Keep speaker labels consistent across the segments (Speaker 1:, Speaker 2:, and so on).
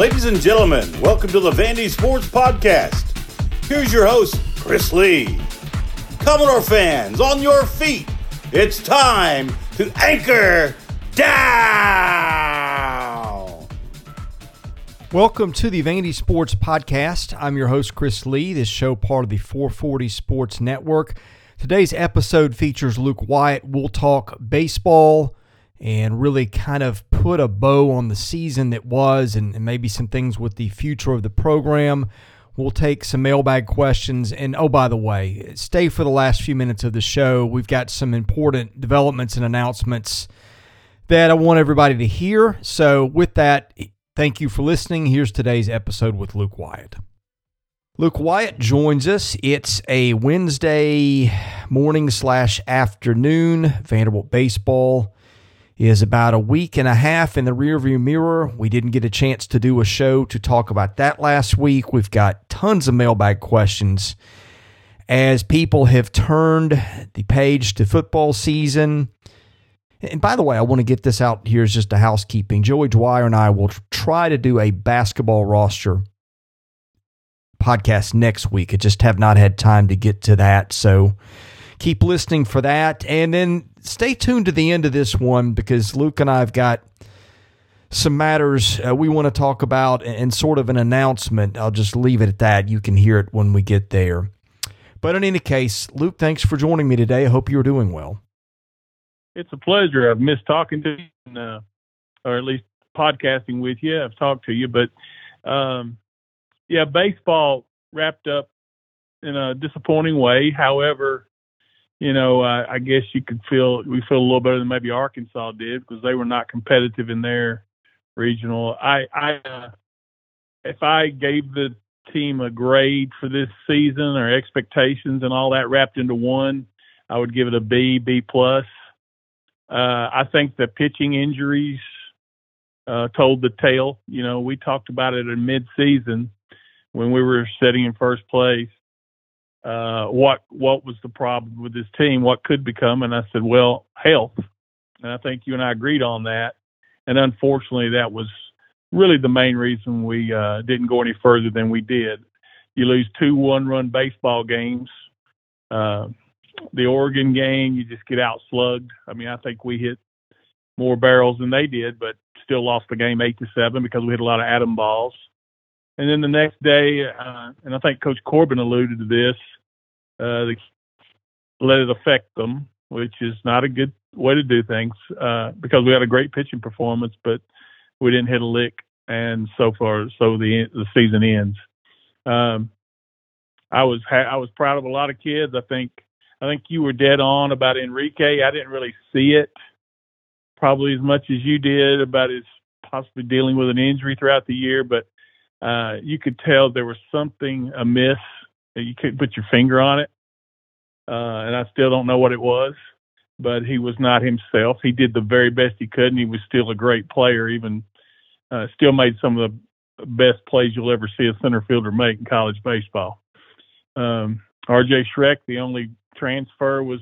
Speaker 1: Ladies and gentlemen, welcome to the Vandy Sports Podcast. Here's your host, Chris Lee. Commodore fans, on your feet. It's time to anchor down.
Speaker 2: Welcome to the Vandy Sports Podcast. I'm your host, Chris Lee. This show part of the 440 Sports Network. Today's episode features Luke Wyatt. We'll talk baseball and really kind of put a bow on the season that was and, and maybe some things with the future of the program. We'll take some mailbag questions. And oh, by the way, stay for the last few minutes of the show. We've got some important developments and announcements that I want everybody to hear. So, with that, thank you for listening. Here's today's episode with Luke Wyatt. Luke Wyatt joins us. It's a Wednesday morning slash afternoon. Vanderbilt baseball is about a week and a half in the rearview mirror. We didn't get a chance to do a show to talk about that last week. We've got tons of mailbag questions as people have turned the page to football season. And by the way, I want to get this out here as just a housekeeping. Joey Dwyer and I will try to do a basketball roster podcast next week. I just have not had time to get to that. So keep listening for that. And then stay tuned to the end of this one because Luke and I have got some matters uh, we want to talk about and sort of an announcement. I'll just leave it at that. You can hear it when we get there. But in any case, Luke, thanks for joining me today. I hope you're doing well.
Speaker 3: It's a pleasure. I've missed talking to you, uh, or at least podcasting with you. I've talked to you, but um, yeah, baseball wrapped up in a disappointing way. However, you know, uh, I guess you could feel we feel a little better than maybe Arkansas did because they were not competitive in their regional. I, I, uh, if I gave the team a grade for this season or expectations and all that wrapped into one, I would give it a B, B plus. Uh, I think the pitching injuries uh, told the tale. You know, we talked about it in mid-season when we were sitting in first place uh, what what was the problem with this team, what could become, and I said, well, health, and I think you and I agreed on that. And unfortunately, that was really the main reason we uh, didn't go any further than we did. You lose two one-run baseball games. Uh, the Oregon game, you just get out slugged. I mean, I think we hit more barrels than they did, but still lost the game eight to seven because we hit a lot of atom balls. And then the next day, uh, and I think Coach Corbin alluded to this, uh, they let it affect them, which is not a good way to do things uh, because we had a great pitching performance, but we didn't hit a lick, and so far, so the the season ends. Um, I was ha- I was proud of a lot of kids. I think I think you were dead on about Enrique. I didn't really see it probably as much as you did about his possibly dealing with an injury throughout the year, but uh, you could tell there was something amiss. You couldn't put your finger on it, uh, and I still don't know what it was. But he was not himself. He did the very best he could, and he was still a great player. Even uh, still made some of the best plays you'll ever see a center fielder make in college baseball. Um, R.J. Schreck, the only transfer, was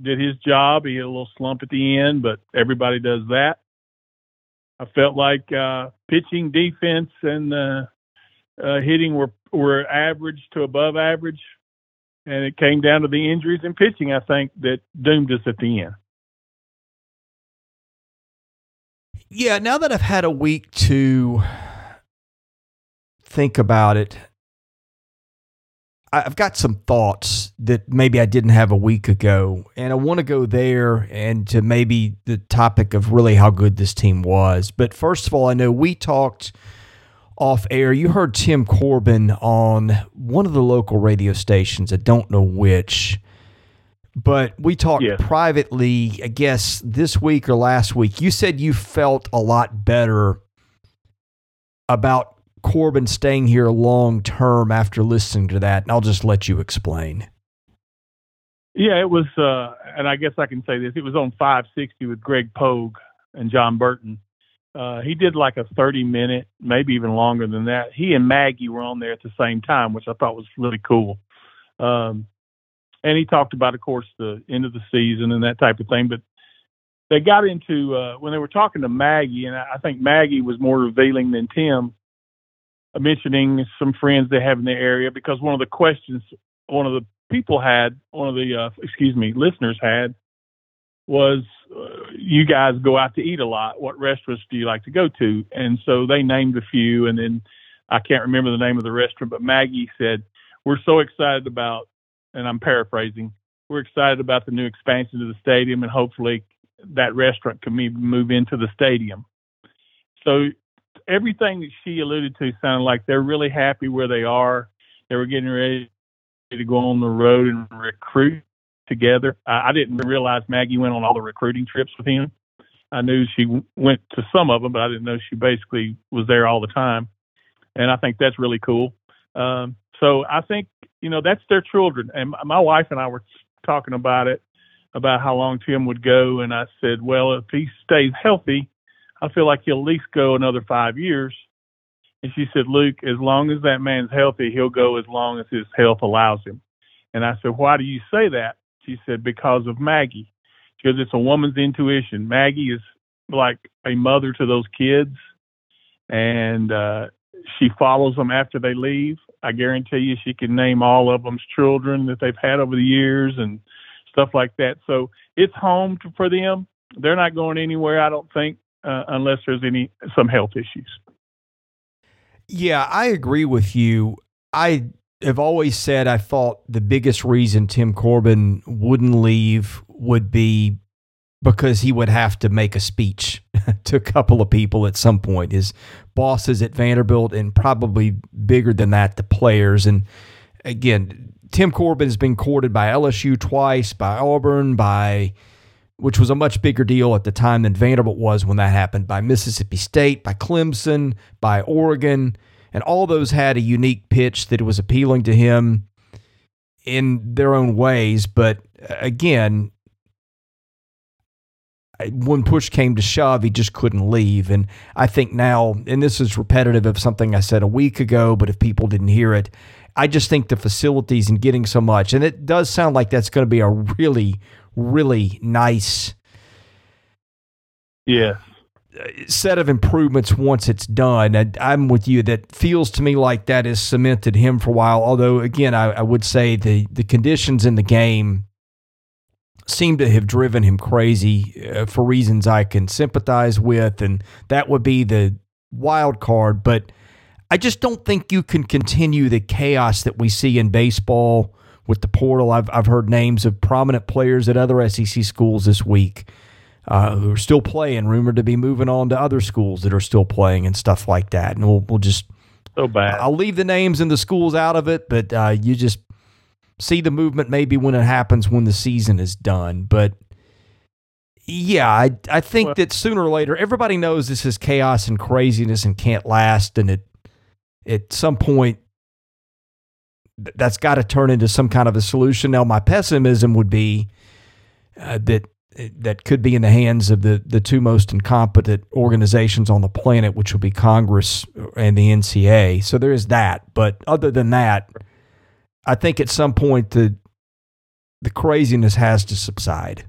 Speaker 3: did his job. He had a little slump at the end, but everybody does that. I felt like uh, pitching, defense, and uh, uh, hitting were were average to above average, and it came down to the injuries and pitching. I think that doomed us at the end.
Speaker 2: Yeah, now that I've had a week to think about it, I've got some thoughts that maybe I didn't have a week ago, and I want to go there and to maybe the topic of really how good this team was. But first of all, I know we talked off air. You heard Tim Corbin on one of the local radio stations. I don't know which, but we talked yes. privately, I guess, this week or last week. You said you felt a lot better about Corbin staying here long term after listening to that, and I'll just let you explain.
Speaker 3: Yeah, it was, uh, and I guess I can say this: it was on 560 with Greg Pogue and John Burton. Uh, he did like a 30 minute, maybe even longer than that. He and Maggie were on there at the same time, which I thought was really cool. Um, and he talked about, of course, the end of the season and that type of thing. But they got into uh, when they were talking to Maggie, and I think Maggie was more revealing than Tim mentioning some friends they have in the area because one of the questions one of the people had, one of the uh, excuse me, listeners had was uh, you guys go out to eat a lot. What restaurants do you like to go to? And so they named a few, and then I can't remember the name of the restaurant, but Maggie said, "We're so excited about," and I'm paraphrasing. We're excited about the new expansion of the stadium, and hopefully that restaurant can move into the stadium. So everything that she alluded to sounded like they're really happy where they are. They were getting ready to go on the road and recruit together. I, I didn't realize Maggie went on all the recruiting trips with him. I knew she went to some of them, but I didn't know she basically was there all the time. And I think that's really cool. Um, so I think you know that's their children. And my wife and I were talking about it, about how long Tim would go, and I said, well, if he stays healthy, I feel like he'll at least go another five years. And she said, Luke, as long as that man's healthy, he'll go as long as his health allows him. And I said, why do you say that? She said, because of Maggie. Because it's a woman's intuition. Maggie is like a mother to those kids, and uh, she follows them after they leave. I guarantee you she can name all of them's children that they've had over the years and stuff like that. So it's home to, for them. They're not going anywhere, I don't think, uh, unless there's any some health issues.
Speaker 2: Yeah, I agree with you. I have always said I thought the biggest reason Tim Corbin wouldn't leave would be because he would have to make a speech to a couple of people at some point. His bosses at Vanderbilt, and probably bigger than that, the players. And again, Tim Corbin has been courted by LSU twice, by Auburn, by which was a much bigger deal at the time than Vanderbilt was when that happened, by Mississippi State, by Clemson, by Oregon. And all those had a unique pitch that was appealing to him in their own ways. But uh, again, when push came to shove, he just couldn't leave. And I think now, and this is repetitive of something I said a week ago, but if people didn't hear it, I just think the facilities and getting so much, and it does sound like that's going to be a really, really nice
Speaker 3: yeah
Speaker 2: set of improvements once it's done. I, am with you. That feels to me like that has cemented him for a while. Although, again, I, I would say the the conditions in the game seem to have driven him crazy uh, for reasons I can sympathize with, and that would be the wild card. But I just don't think you can continue the chaos that we see in baseball with the portal. I've I've heard names of prominent players at other SEC schools this week uh, who are still playing, rumored to be moving on to other schools that are still playing and stuff like that. And we'll we'll just
Speaker 3: so bad.
Speaker 2: I'll leave the names and the schools out of it, but uh, you just see the movement maybe when it happens when the season is done. But yeah, I I think well, that sooner or later everybody knows this is chaos and craziness and can't last, and it at some point that's got to turn into some kind of a solution. Now, my pessimism would be uh, that that could be in the hands of the the two most incompetent organizations on the planet, which will be Congress and the NCAA. So there is that. But other than that, I think at some point the the craziness has to subside.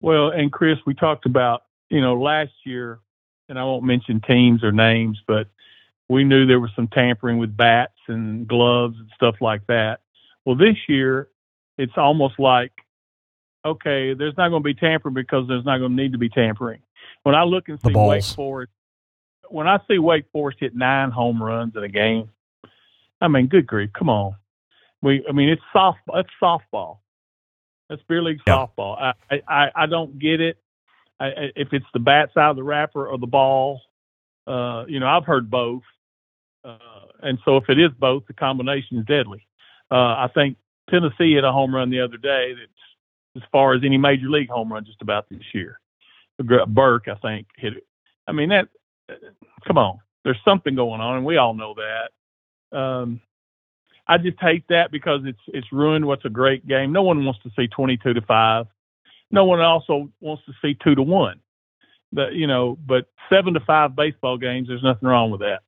Speaker 3: Well, and Chris, we talked about you know last year, and I won't mention teams or names, but we knew there was some tampering with bats and gloves and stuff like that. Well, this year, it's almost like, okay, there's not going to be tampering because there's not going to need to be tampering. When I look and see Wake Forest, when I see Wake Forest hit nine home runs in a game, I mean, good grief, come on. We, I mean, it's soft, it's softball. That's beer league yeah. softball. I, I, I don't get it. I, if it's the bat side of the wrapper or the ball, uh, you know, I've heard both. Uh, and so if it is both, the combination is deadly. Uh, I think Tennessee hit a home run the other day that's as far as any major league home run just about this year. Burke, I think, hit it. I mean, that, come on, there's something going on, and we all know that. Um, I just hate that because it's it's ruined what's a great game. No one wants to see 22 to five. No one also wants to see two to one. But you know, but seven to five baseball games, there's nothing wrong with that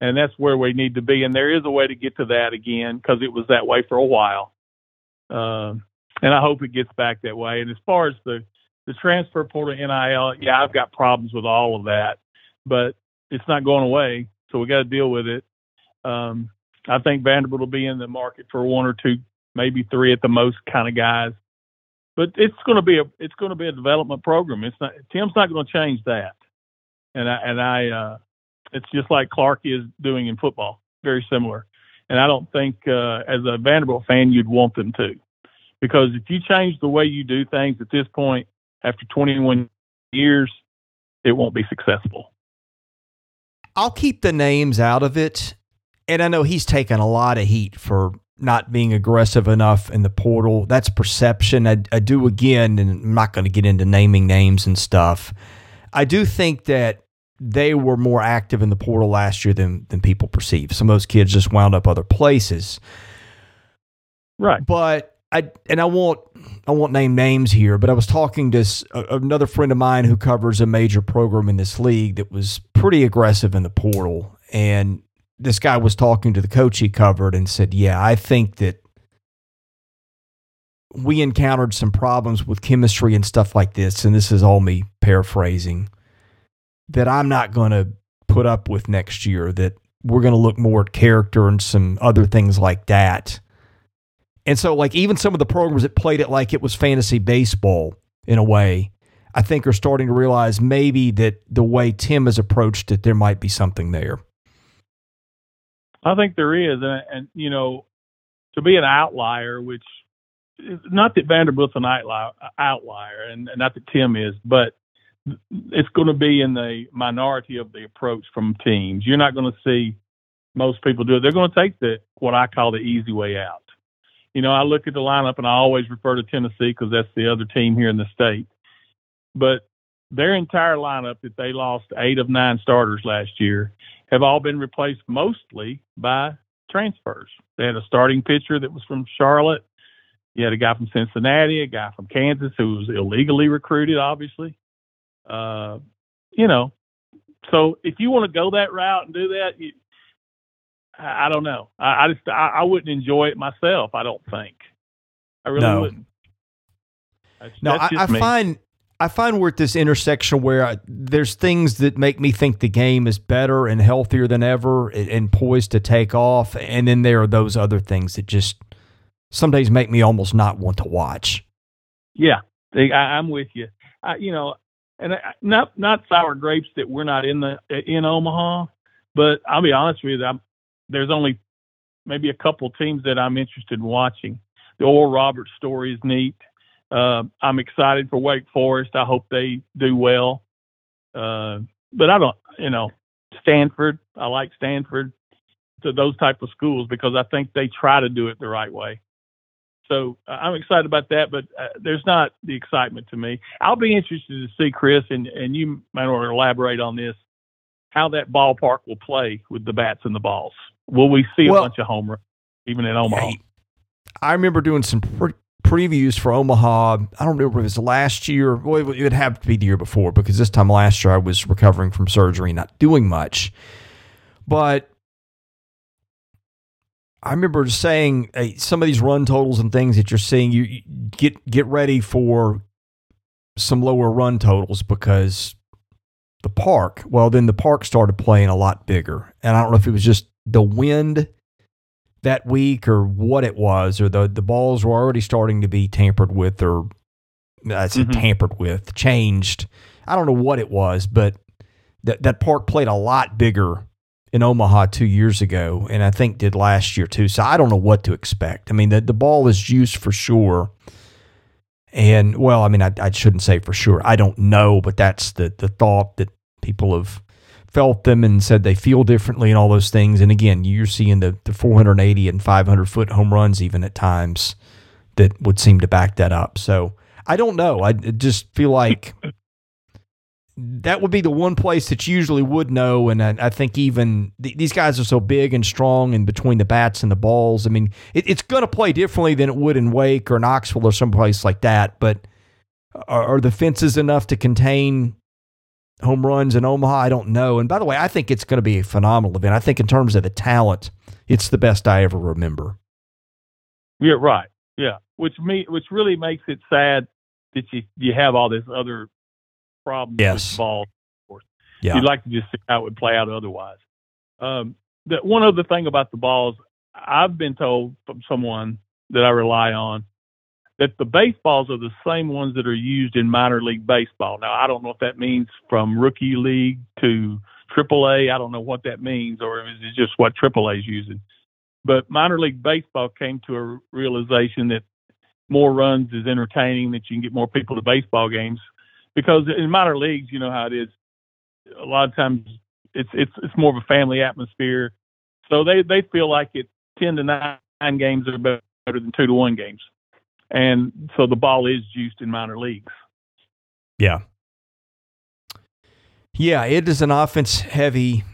Speaker 3: and that's where we need to be. And there is a way to get to that again because it was that way for a while, uh, and I hope it gets back that way. And as far as the the transfer portal NIL, yeah, I've got problems with all of that, but it's not going away. so we got to deal with it. Um, I think Vanderbilt will be in the market for one or two, maybe three at the most, kind of guys. But it's going to be a it's going to be a development program. It's not Tim's not going to change that, and I and I uh, it's just like Clark is doing in football, very similar. And I don't think uh, as a Vanderbilt fan you'd want them to, because if you change the way you do things at this point after 21 years, it won't be successful.
Speaker 2: I'll keep the names out of it. And I know he's taken a lot of heat for not being aggressive enough in the portal. That's perception. I, I do again, and I'm not going to get into naming names and stuff. I do think that they were more active in the portal last year than than people perceive. Some of those kids just wound up other places.
Speaker 3: Right.
Speaker 2: But I and I won't I won't name names here, but I was talking to another friend of mine who covers a major program in this league that was pretty aggressive in the portal, and this guy was talking to the coach he covered and said, "Yeah, I think that we encountered some problems with chemistry and stuff like this, and this is all me paraphrasing that I'm not going to put up with next year. That we're going to look more at character and some other things like that." And so, like, even some of the programs that played it like it was fantasy baseball in a way, I think are starting to realize maybe that the way Tim has approached it, there might be something there.
Speaker 3: I think there is, and, and you know, to be an outlier, which not that Vanderbilt's an outlier, and, and not that Tim is, but it's going to be in the minority of the approach from teams. You're not going to see most people do it. They're going to take the what I call the easy way out you know, I look at the lineup and I always refer to Tennessee because that's the other team here in the state. But their entire lineup that they lost eight of nine starters last year have all been replaced mostly by transfers. They had a starting pitcher that was from Charlotte. You had a guy from Cincinnati, a guy from Kansas who was illegally recruited, obviously. Uh, you know, so if you want to go that route and do that, you, I, don't know. I, I just I, I, wouldn't enjoy it myself. I don't think. I really no. wouldn't.
Speaker 2: That's, no, that's I, I find I find we're at this intersection where I, there's things that make me think the game is better and healthier than ever and, and poised to take off, and then there are those other things that just some days make me almost not want to watch.
Speaker 3: Yeah, I, am with you. I, you know, and I, not not sour grapes that we're not in the in Omaha, but I'll be honest with you, I'm there's only maybe a couple teams that I'm interested in watching. The Oral Roberts story is neat. Uh, I'm excited for Wake Forest. I hope they do well. Uh, but I don't, you know, Stanford. I like Stanford to those type of schools because I think they try to do it the right way. So uh, I'm excited about that, but uh, there's not the excitement to me. I'll be interested to see Chris, and, and you might want to elaborate on this, how that ballpark will play with the bats and the balls. Will we see well, a bunch of home runs even in Omaha?
Speaker 2: I remember doing some pre- previews for Omaha. I don't remember if it was last year. Well, it would have to be the year before because this time last year I was recovering from surgery, not doing much. But I remember saying hey, some of these run totals and things that you're seeing, you, you get get ready for some lower run totals because the park. Well, then the park started playing a lot bigger, and I don't know if it was just the wind that week or what it was, or the the balls were already starting to be tampered with, or I said mm-hmm. tampered with, changed. I don't know what it was, but that that park played a lot bigger in Omaha two years ago, and I think did last year too. So I don't know what to expect. I mean, the the ball is used for sure. And well, I mean, I, I shouldn't say for sure. I don't know, but that's the the thought that people have felt them and said they feel differently and all those things. And again, you're seeing the, the 480 and 500 foot home runs even at times that would seem to back that up. So I don't know. I just feel like that would be the one place that you usually would know. And I, I think even th- these guys are so big and strong and between the bats and the balls. I mean, it, it's going to play differently than it would in Wake or Knoxville or someplace like that. But are, are the fences enough to contain home runs in Omaha? I don't know. And by the way, I think it's going to be a phenomenal event. I think in terms of the talent, it's the best I ever remember.
Speaker 3: Yeah, right. Yeah, which me, which really makes it sad that you you have all this other problems
Speaker 2: yes.
Speaker 3: with ball.
Speaker 2: Yeah,
Speaker 3: you'd like to just see how it would play out otherwise. Um, that one other thing about the balls, I've been told from someone that I rely on that the baseballs are the same ones that are used in minor league baseball. Now, I don't know if that means from rookie league to AAA. I don't know what that means, or is it just what AAA is using? But minor league baseball came to a realization that more runs is entertaining, that you can get more people to baseball games. Because in minor leagues, you know how it is. A lot of times, it's it's it's more of a family atmosphere. So they they feel like it ten to nine games are better than two to one games and so the ball is juiced in minor leagues.
Speaker 2: Yeah. Yeah, it is an offense heavy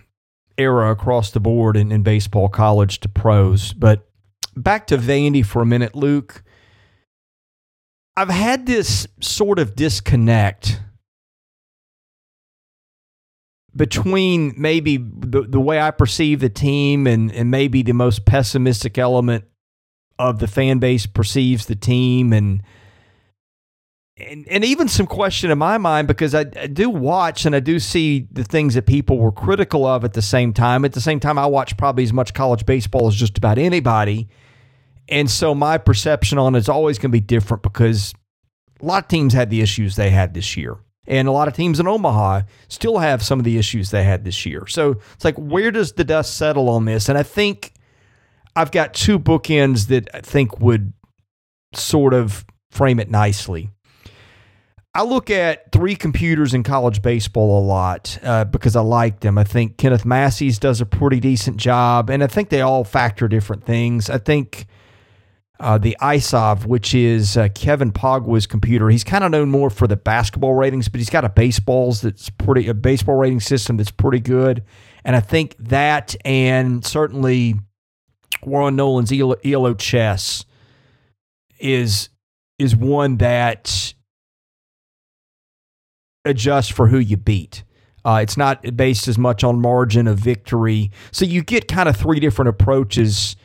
Speaker 2: era across the board in, in baseball, college to pros. But back to Vandy for a minute, Luke. I've had this sort of disconnect between maybe the, the way I perceive the team and, and maybe the most pessimistic element of the fan base perceives the team and and, and even some question in my mind because I, I, do watch and I do see the things that people were critical of at the same time. At the same time, I watch probably as much college baseball as just about anybody. And so my perception on it is always going to be different because a lot of teams had the issues they had this year. And a lot of teams in Omaha still have some of the issues they had this year. So it's like, where does the dust settle on this? And I think I've got two bookends that I think would sort of frame it nicely. I look at three computers in college baseball a lot uh, because I like them. I think Kenneth Massey's does a pretty decent job, and I think they all factor different things. I think uh, the ISOV, which is uh, Kevin Pauga's computer, he's kind of known more for the basketball ratings, but he's got a baseballs that's pretty a baseball rating system that's pretty good. And I think that, and certainly Warren Nolan's ELO chess is is one that adjusts for who you beat. Uh, it's not based as much on margin of victory. So you get kind of three different approaches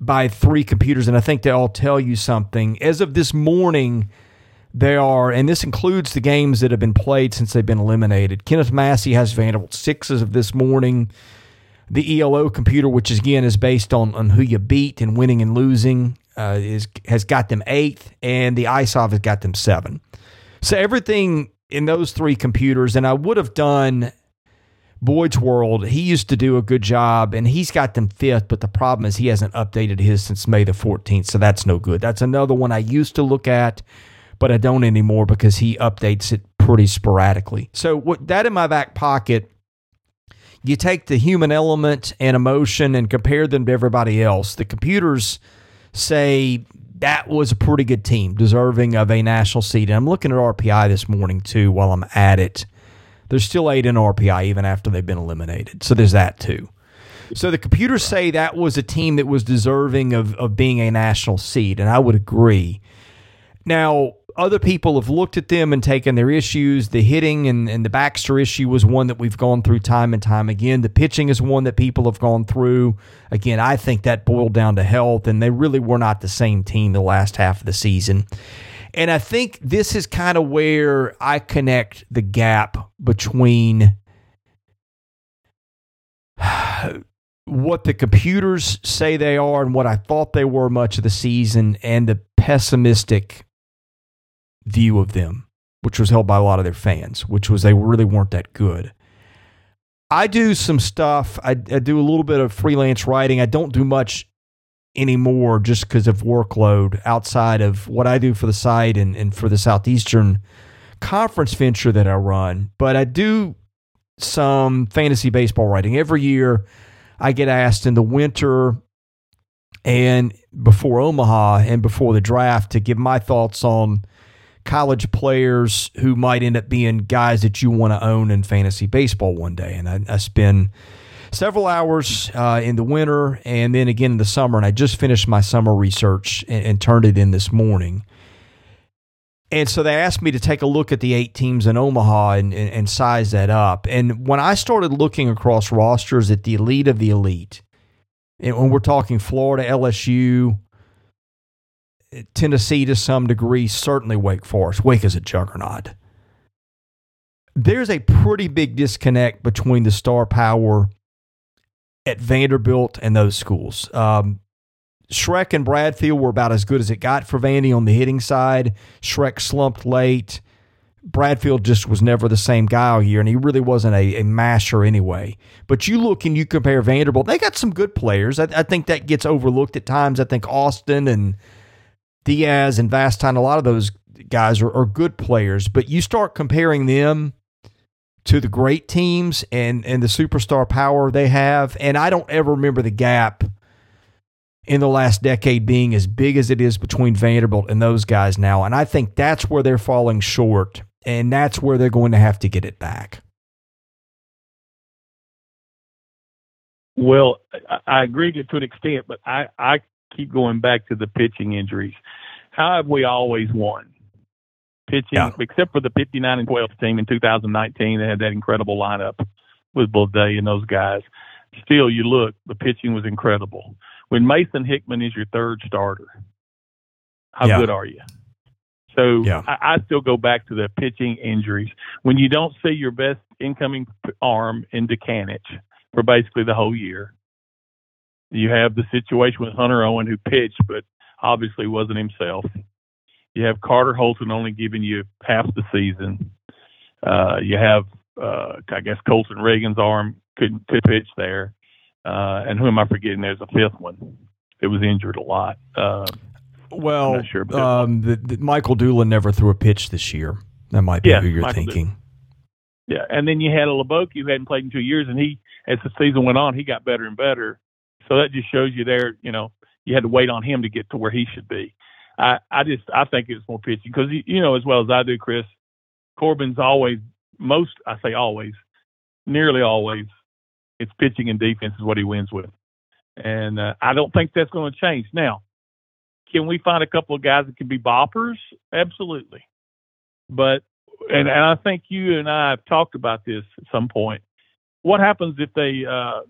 Speaker 2: by three computers, and I think they all tell you something. As of this morning, they are, and this includes the games that have been played since they've been eliminated. Kenneth Massey has Vanderbilt sixes of this morning the ELO computer, which is, again is based on, on who you beat and winning and losing, uh, is has got them eighth, and the ISOV has got them seven. So everything in those three computers, and I would have done Boyd's World. He used to do a good job, and he's got them fifth. But the problem is he hasn't updated his since May the 14th, so that's no good. That's another one I used to look at, but I don't anymore because he updates it pretty sporadically. So what that in my back pocket you take the human element and emotion and compare them to everybody else. The computers say that was a pretty good team, deserving of a national seed. And I'm looking at RPI this morning too while I'm at it. There's still eight in RPI even after they've been eliminated. So there's that too. So the computers say that was a team that was deserving of, of being a national seed, and I would agree. Now, other people have looked at them and taken their issues. The hitting and, and the Baxter issue was one that we've gone through time and time again. The pitching is one that people have gone through. Again, I think that boiled down to health, and they really were not the same team the last half of the season. And I think this is kind of where I connect the gap between what the computers say they are and what I thought they were much of the season and the pessimistic view of them, which was held by a lot of their fans, which was they really weren't that good. I do some stuff. I, I do a little bit of freelance writing. I don't do much anymore just because of workload outside of what I do for the site and, and for the Southeastern conference venture that I run. But I do some fantasy baseball writing. Every year I get asked in the winter and before Omaha and before the draft to give my thoughts on college players who might end up being guys that you want to own in fantasy baseball one day. And I, I spend several hours uh, in the winter and then again in the summer. And I just finished my summer research and, and turned it in this morning. And so they asked me to take a look at the eight teams in Omaha and, and, and, size that up. And when I started looking across rosters at the elite of the elite, and when we're talking Florida, LSU, Tennessee to some degree, certainly Wake Forest. Wake is a juggernaut. There's a pretty big disconnect between the star power at Vanderbilt and those schools. Um, Schreck and Bradfield were about as good as it got for Vandy on the hitting side. Schreck slumped late. Bradfield just was never the same guy all year, and he really wasn't a, a masher anyway. But you look and you compare Vanderbilt, they got some good players. I, I think that gets overlooked at times. I think Austin and Diaz and Vastine, a lot of those guys are, are good players, but you start comparing them to the great teams and, and the superstar power they have, and I don't ever remember the gap in the last decade being as big as it is between Vanderbilt and those guys now. And I think that's where they're falling short and that's where they're going to have to get it back.
Speaker 3: Well, I agree to an extent, but I, I keep going back to the pitching injuries. How have we always won? Pitching, yeah. except for the 59 and 12 team in 2019, they had that incredible lineup with Day and those guys. Still, you look, the pitching was incredible. When Mason Hickman is your third starter, how yeah. good are you? So yeah. I, I still go back to the pitching injuries. When you don't see your best incoming arm in Dutkanych for basically the whole year, you have the situation with Hunter Owen who pitched but obviously wasn't himself. You have Carter Holton only giving you half the season. Uh, you have, uh, I guess, Colton Reagan's arm couldn't could pitch there. Uh, and who am I forgetting? There's a fifth one It was injured a lot. Uh,
Speaker 2: well, sure, um, the, the Michael Doolin never threw a pitch this year. That might be yeah, who you're Michael thinking.
Speaker 3: Yeah, and then you had a LeBoque who hadn't played in two years, and he, as the season went on, he got better and better. So that just shows you there, you know, you had to wait on him to get to where he should be. I, I just, I think it's more pitching because you know as well as I do, Chris. Corbin's always most, I say always, nearly always, it's pitching and defense is what he wins with, and uh, I don't think that's going to change now. Can we find a couple of guys that can be boppers? Absolutely. But and, and I think you and I have talked about this at some point. What happens if they uh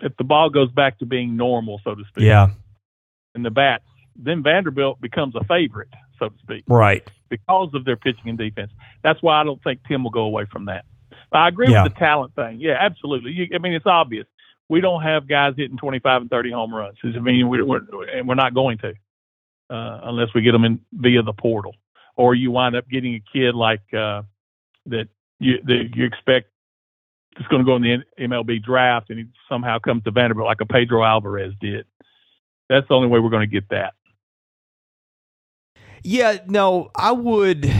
Speaker 3: if the ball goes back to being normal, so to speak?
Speaker 2: Yeah.
Speaker 3: And the bats, then Vanderbilt becomes a favorite, so to speak.
Speaker 2: Right.
Speaker 3: Because of their pitching and defense. That's why I don't think Tim will go away from that. I agree yeah. with the talent thing. Yeah, absolutely. You, I mean, it's obvious. We don't have guys hitting 25 and 30 home runs. I mean, we're, we're, and we're not going to uh, unless we get them in via the portal, or you wind up getting a kid like uh, that you that you expect is going to go in the MLB draft and he somehow comes to Vanderbilt like a Pedro Alvarez did. That's the only way we're going to get that.
Speaker 2: Yeah, no, I would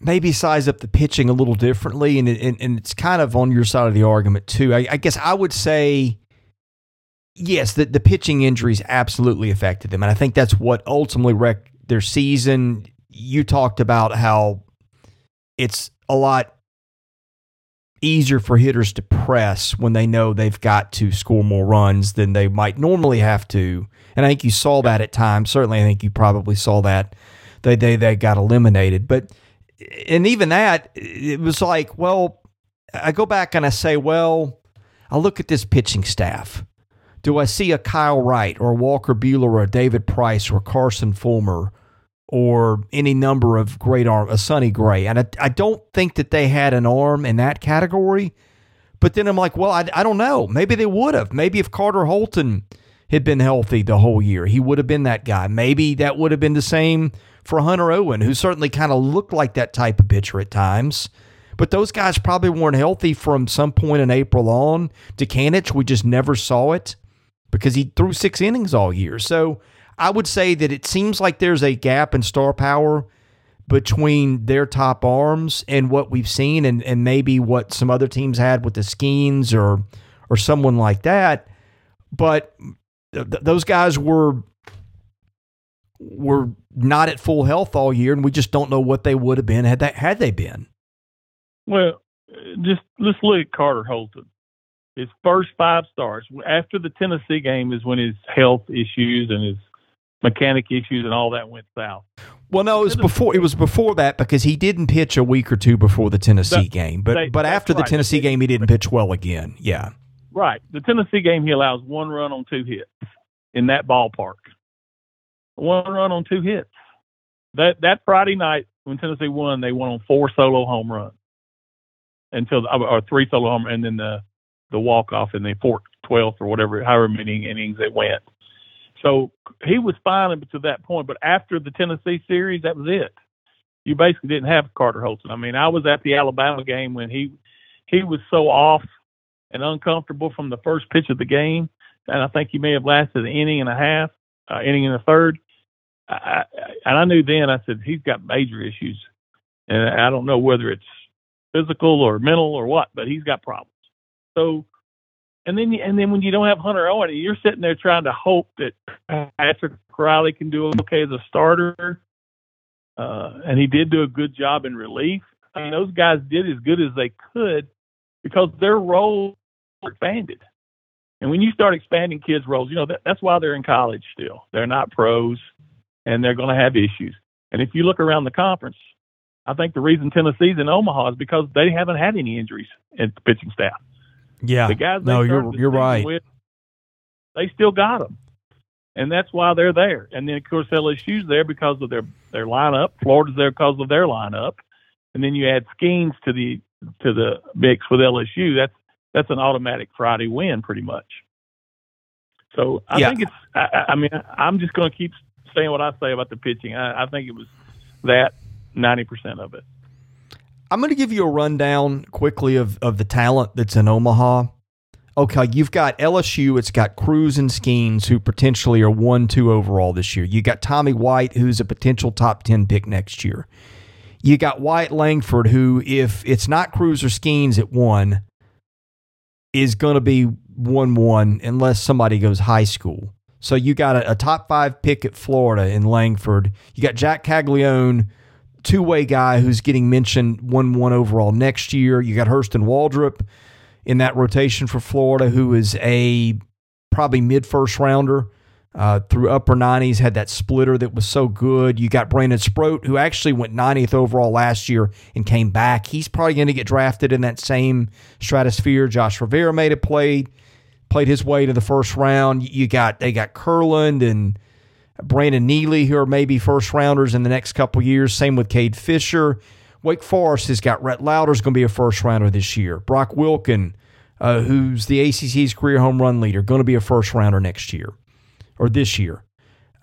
Speaker 2: maybe size up the pitching a little differently, and and, and it's kind of on your side of the argument too. I, I guess I would say yes, the, the pitching injuries absolutely affected them. And I think that's what ultimately wrecked their season. You talked about how it's a lot easier for hitters to press when they know they've got to score more runs than they might normally have to. And I think you saw that at times. Certainly, I think you probably saw that. They, they, they got eliminated. But, and even that, it was like, well, I go back and I say, well, I look at this pitching staff do I see a Kyle Wright or Walker Buehler or David Price or Carson Fulmer or any number of great arm, a Sonny Gray? And I, I don't think that they had an arm in that category. But then I'm like, well, I, I don't know. Maybe they would have. Maybe if Carter Holton had been healthy the whole year, he would have been that guy. Maybe that would have been the same for Hunter Owen, who certainly kind of looked like that type of pitcher at times. But those guys probably weren't healthy from some point in April on. Dutkanych, we just never saw it because he threw six innings all year. So I would say that it seems like there's a gap in star power between their top arms and what we've seen and, and maybe what some other teams had with the Skenes or or someone like that. But th- those guys were were not at full health all year, and we just don't know what they would have been had that had they been.
Speaker 3: Well, just let's look at Carter Holton his first five starts after the Tennessee game is when his health issues and his mechanic issues and all that went south.
Speaker 2: Well, no, it was before. It was before that because he didn't pitch a week or two before the Tennessee that, game. But they, but after the right. Tennessee game, he didn't pitch well again. Yeah,
Speaker 3: right. The Tennessee game, he allows one run on two hits in that ballpark. One run on two hits. That that Friday night when Tennessee won, they won on four solo home runs until or three solo home, and then the the walk off in the fourth twelfth or whatever, however many innings it went. So he was fine up to that point, but after the Tennessee series, that was it. You basically didn't have Carter Holton. I mean, I was at the Alabama game when he he was so off and uncomfortable from the first pitch of the game, and I think he may have lasted an inning and a half, uh, inning and a third. I, I, and I knew then. I said he's got major issues, and I don't know whether it's physical or mental or what, but he's got problems. So, and then and then when you don't have Hunter Owen, you're sitting there trying to hope that Patrick Reilly can do okay as a starter, uh, and he did do a good job in relief. I mean, those guys did as good as they could because their roles expanded. And when you start expanding kids' roles, you know that, that's why they're in college still. They're not pros, and they're going to have issues. And if you look around the conference, I think the reason Tennessee's in Omaha is because they haven't had any injuries at the pitching staff.
Speaker 2: Yeah,
Speaker 3: the guys.
Speaker 2: No, you're you're right.
Speaker 3: With, they still got them, and that's why they're there. And then of course LSU's there because of their their lineup. Florida's there because of their lineup, and then you add Skenes to the to the mix with LSU. That's that's an automatic Friday win, pretty much. So I
Speaker 2: Yeah.
Speaker 3: think it's. I, I mean, I'm just going to keep saying what I say about the pitching. I, I think it was that ninety percent of it.
Speaker 2: I'm going to give you a rundown quickly of, of the talent that's in Omaha. Okay, you've got LSU. It's got Crews and Skenes, who potentially are 1 2 overall this year. You got Tommy White, who's a potential top 10 pick next year. You got Wyatt Langford, who, if it's not Crews or Skenes at 1, is going to be 1 1 unless somebody goes high school. So you got a, a top five pick at Florida in Langford. You got Jack Caglianone two way guy who's getting mentioned 1 1 overall next year. You got Hurston Waldrop in that rotation for Florida, who is a probably mid first rounder uh, through upper 90s, had that splitter that was so good. You got Brandon Sproat, who actually went 90th overall last year and came back. He's probably going to get drafted in that same stratosphere. Josh Rivera made a play, played his way to the first round. You got they got Kurland and Brandon Neely, who are maybe first rounders in the next couple years. Same with Cade Fisher. Wake Forest has got Rhett Lowder's going to be a first rounder this year. Brock Wilken, uh, who's the ACC's career home run leader, going to be a first rounder next year or this year.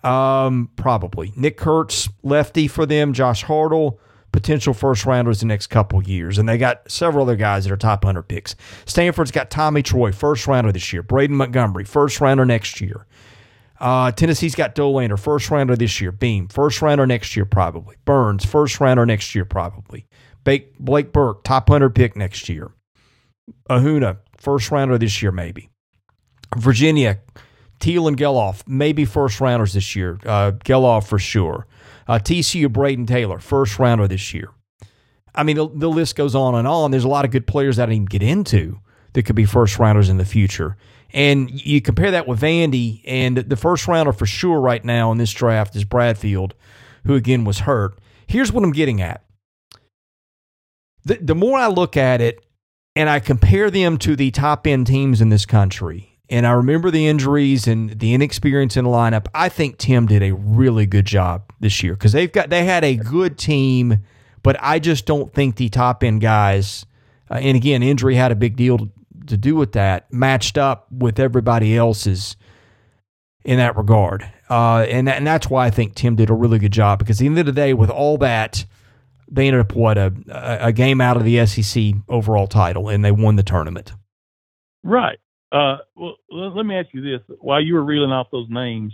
Speaker 2: Um, probably. Nick Kurtz, lefty for them. Josh Hartle, potential first rounders the next couple years. And they got several other guys that are top 100 picks. Stanford's got Tommy Troy, first rounder this year. Braden Montgomery, first rounder next year. Uh, Tennessee's got Dollander, first rounder this year. Beam, first rounder next year, probably. Burns, first rounder next year, probably. Blake, Burke, top 100 pick next year. Ahuna, first rounder this year, maybe. Virginia, Teel and Gelof, maybe first rounders this year. Uh, Gelof for sure. Uh, TCU, Brayden Taylor, first rounder this year. I mean, the, the list goes on and on. There's a lot of good players that I didn't get into that could be first rounders in the future. And you compare that with Vandy, and the first rounder for sure right now in this draft is Bradfield, who again was hurt. Here's what I'm getting at. The, the more I look at it and I compare them to the top end teams in this country, and I remember the injuries and the inexperience in the lineup, I think Tim did a really good job this year because they've got they had a good team, but I just don't think the top end guys, uh, and again, injury had a big deal to do with that, matched up with everybody else's in that regard. Uh, and, that, and that's why I think Tim did a really good job because at the end of the day, with all that, they ended up, what, a, a game out of the SEC overall title, and they won the tournament.
Speaker 3: Right. Uh, well, let me ask you this: While you were reeling off those names,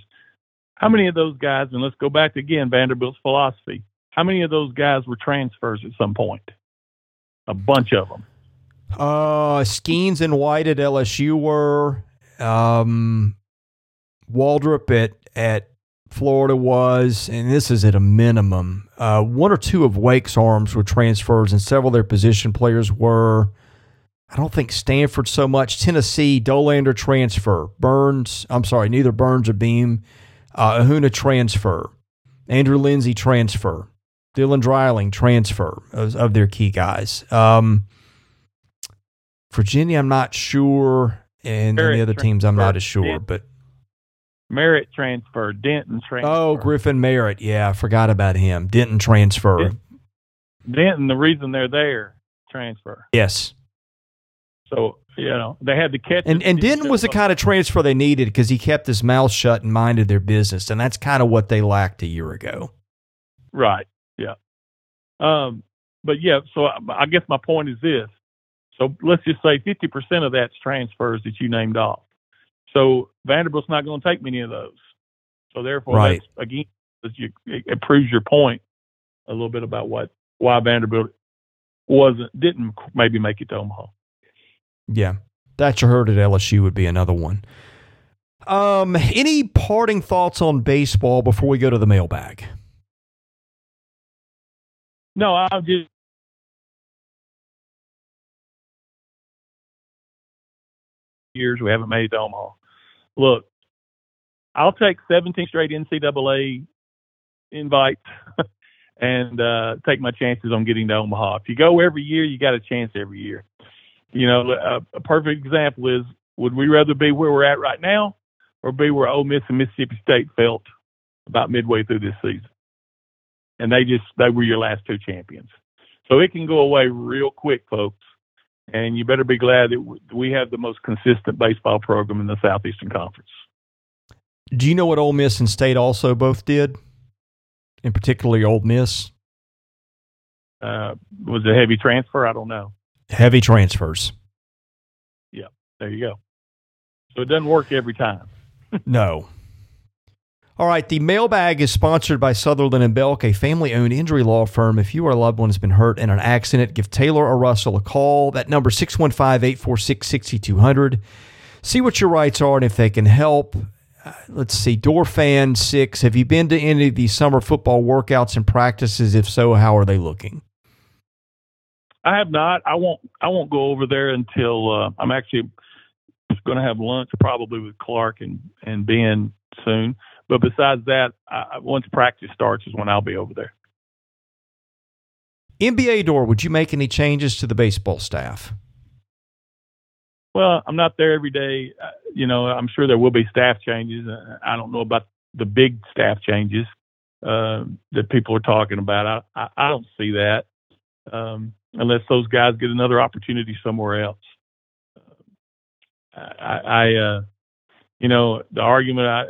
Speaker 3: how many of those guys? And let's go back again Vanderbilt's philosophy. How many of those guys were transfers at some point? A bunch of them.
Speaker 2: Uh, Skenes and White at LSU were. Um, Waldrop at, at Florida was, and this is at a minimum. Uh, one or two of Wake's arms were transfers, and several of their position players were. I don't think Stanford so much. Tennessee, Dollander transfer. Burns, I'm sorry, neither Burns or Beam. Uh, Ahuna transfer. Andrew Lindsey transfer. Dylan Dreiling transfer of, of their key guys. Um, Virginia, I'm not sure, and
Speaker 3: Barrett
Speaker 2: the other teams, I'm not as sure.
Speaker 3: transfer.
Speaker 2: But
Speaker 3: Merritt transfer, Denton transfer.
Speaker 2: oh, Griffin Merritt, yeah, I forgot about him. Denton transfer.
Speaker 3: Denton, the reason they're there, transfer.
Speaker 2: Yes,
Speaker 3: So you know, they had to catch.
Speaker 2: And and Denton was the kind of transfer they needed because he kept his mouth shut and minded their business, and that's kind of what they lacked a year ago.
Speaker 3: Right. Yeah. Um. But yeah. So I, I guess my point is this. So let's just say 50% of that's transfers that you named off. So Vanderbilt's not going to take many of those. So therefore,
Speaker 2: right.
Speaker 3: that's, again, you, it proves your point a little bit about what why Vanderbilt wasn't didn't maybe make it to Omaha.
Speaker 2: Yeah, Thatcher Hurd at LSU would be another one. Um, any parting thoughts on baseball before we go to the mailbag?
Speaker 3: No, I'll just years we haven't made it to Omaha. Look, I'll take 17 straight NCAA invites and uh, take my chances on getting to Omaha. If you go every year, you got a chance every year. You know, a, a perfect example is would we rather be where we're at right now or be where Ole Miss and Mississippi State felt about midway through this season? And they just, they were your last two champions. So it can go away real quick, folks. And you better be glad that we have the most consistent baseball program in the Southeastern Conference.
Speaker 2: Do you know what Ole Miss and State also both did? and particularly Ole Miss?
Speaker 3: Uh, was it a heavy transfer? I don't know.
Speaker 2: Heavy transfers.
Speaker 3: Yeah, there you go. So it doesn't work every time.
Speaker 2: no. All right, the mailbag is sponsored by Sutherland and Belk, a family-owned injury law firm. If you or a loved one has been hurt in an accident, give Taylor or Russell a call. That number 615-846-6200. See what your rights are and if they can help. Uh, let's see, Door Fan 6, have you been to any of these summer football workouts and practices? If so, how are they looking?
Speaker 3: I have not. I won't. I won't go over there until uh, I'm actually going to have lunch probably with Clark and and Ben soon. But besides that, I, once practice starts is when I'll be over there.
Speaker 2: NBA door, would you make any changes to the baseball staff?
Speaker 3: Well, I'm not there every day. Uh, you know, I'm sure there will be staff changes. Uh, I don't know about the big staff changes uh, that people are talking about. I, I, I don't see that. Um, unless those guys get another opportunity somewhere else. I, I uh, you know, the argument, I,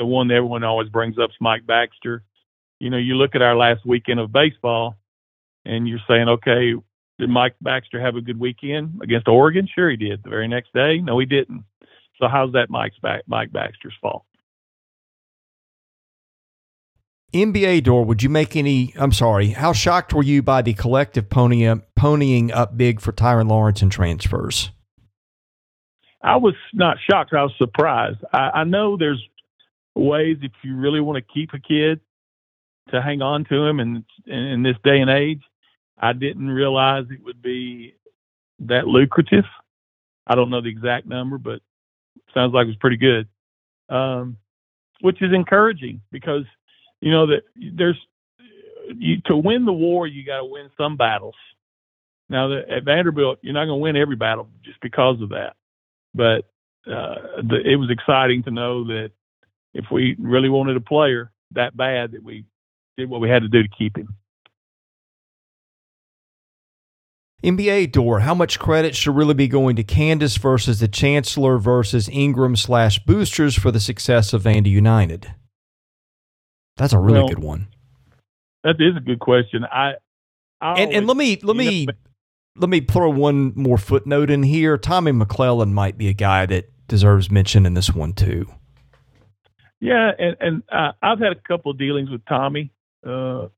Speaker 3: the one that everyone always brings up is Mike Baxter. You know, you look at our last weekend of baseball, and you're saying, okay, did Mike Baxter have a good weekend against Oregon? Sure, he did. The very next day, no, he didn't. So how's that Mike's back, Mike Baxter's fault?
Speaker 2: NBA door, would you make any? I'm sorry. How shocked were you by the collective ponying, ponying up big for Tyrin Lawrence and transfers?
Speaker 3: I was not shocked. I was surprised. I, I know there's ways if you really want to keep a kid to hang on to him, and in, in this day and age, I didn't realize it would be that lucrative. I don't know the exact number, but sounds like it was pretty good, um, which is encouraging because you know that there's you, to win the war, you got to win some battles. Now the, at Vanderbilt, you're not going to win every battle just because of that, but uh, the, it was exciting to know that if we really wanted a player that bad, that we did what we had to do to keep him.
Speaker 2: NBA door, how much credit should really be going to Candice versus the Chancellor versus Ingram slash boosters for the success of Vandy United? That's a really well, good one.
Speaker 3: That is a good question. I,
Speaker 2: I and, always, and let me let me know, let me throw one more footnote in here. Tommy McClelland might be a guy that deserves mention in this one too.
Speaker 3: Yeah, and and uh, I've had a couple of dealings with Tommy. Uh,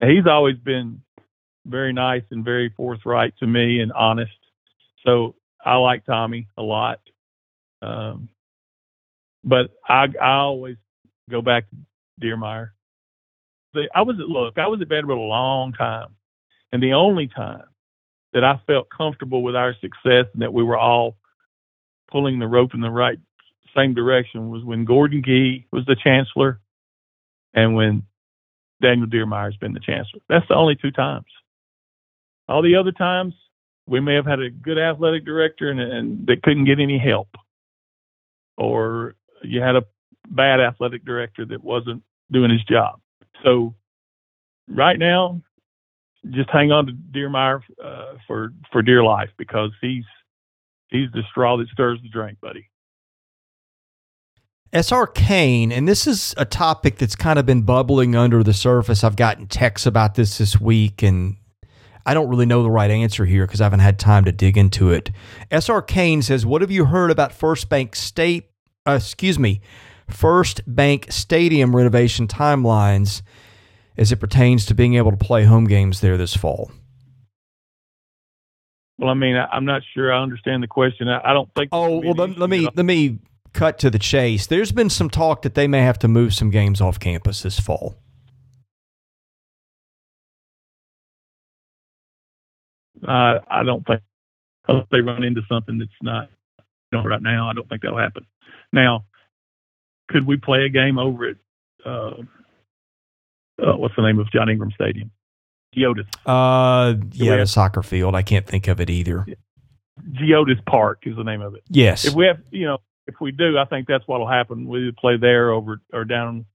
Speaker 3: he's always been very nice and very forthright to me and honest. So I like Tommy a lot. Um, but I I always go back to Diermeier. I was at look, I was at Vanderbilt a long time, and the only time that I felt comfortable with our success and that we were all pulling the rope in the right same direction was when Gordon Gee was the chancellor, and when Daniel Diermeier's been the chancellor. That's the only two times. All the other times, we may have had a good athletic director and, and couldn't get any help, or you had a bad athletic director that wasn't doing his job. So right now, just hang on to Diermeier uh, for for dear life because he's he's the straw that stirs the drink, buddy.
Speaker 2: SR Kane, and this is a topic that's kind of been bubbling under the surface. I've gotten texts about this this week, and I don't really know the right answer here because I haven't had time to dig into it. SR Kane says, "What have you heard about First Bank State? Uh, excuse me, First Bank Stadium renovation timelines as it pertains to being able to play home games there this fall?"
Speaker 3: Well, I mean, I, am not sure I understand the question. I, I don't think.
Speaker 2: Oh well, let, let me let me cut to the chase, there's been some talk that they may have to move some games off campus this fall.
Speaker 3: Uh, I don't think unless they run into something that's not you know right now. I don't think that'll happen. Now, could we play a game over at uh, uh, what's the name of John Ingram Stadium? Geodis.
Speaker 2: Uh, yeah, the soccer field. I can't think of it either.
Speaker 3: Geodis Park is the name of it.
Speaker 2: Yes.
Speaker 3: If we have, you know, if we do, I think that's what'll happen. We play there over or down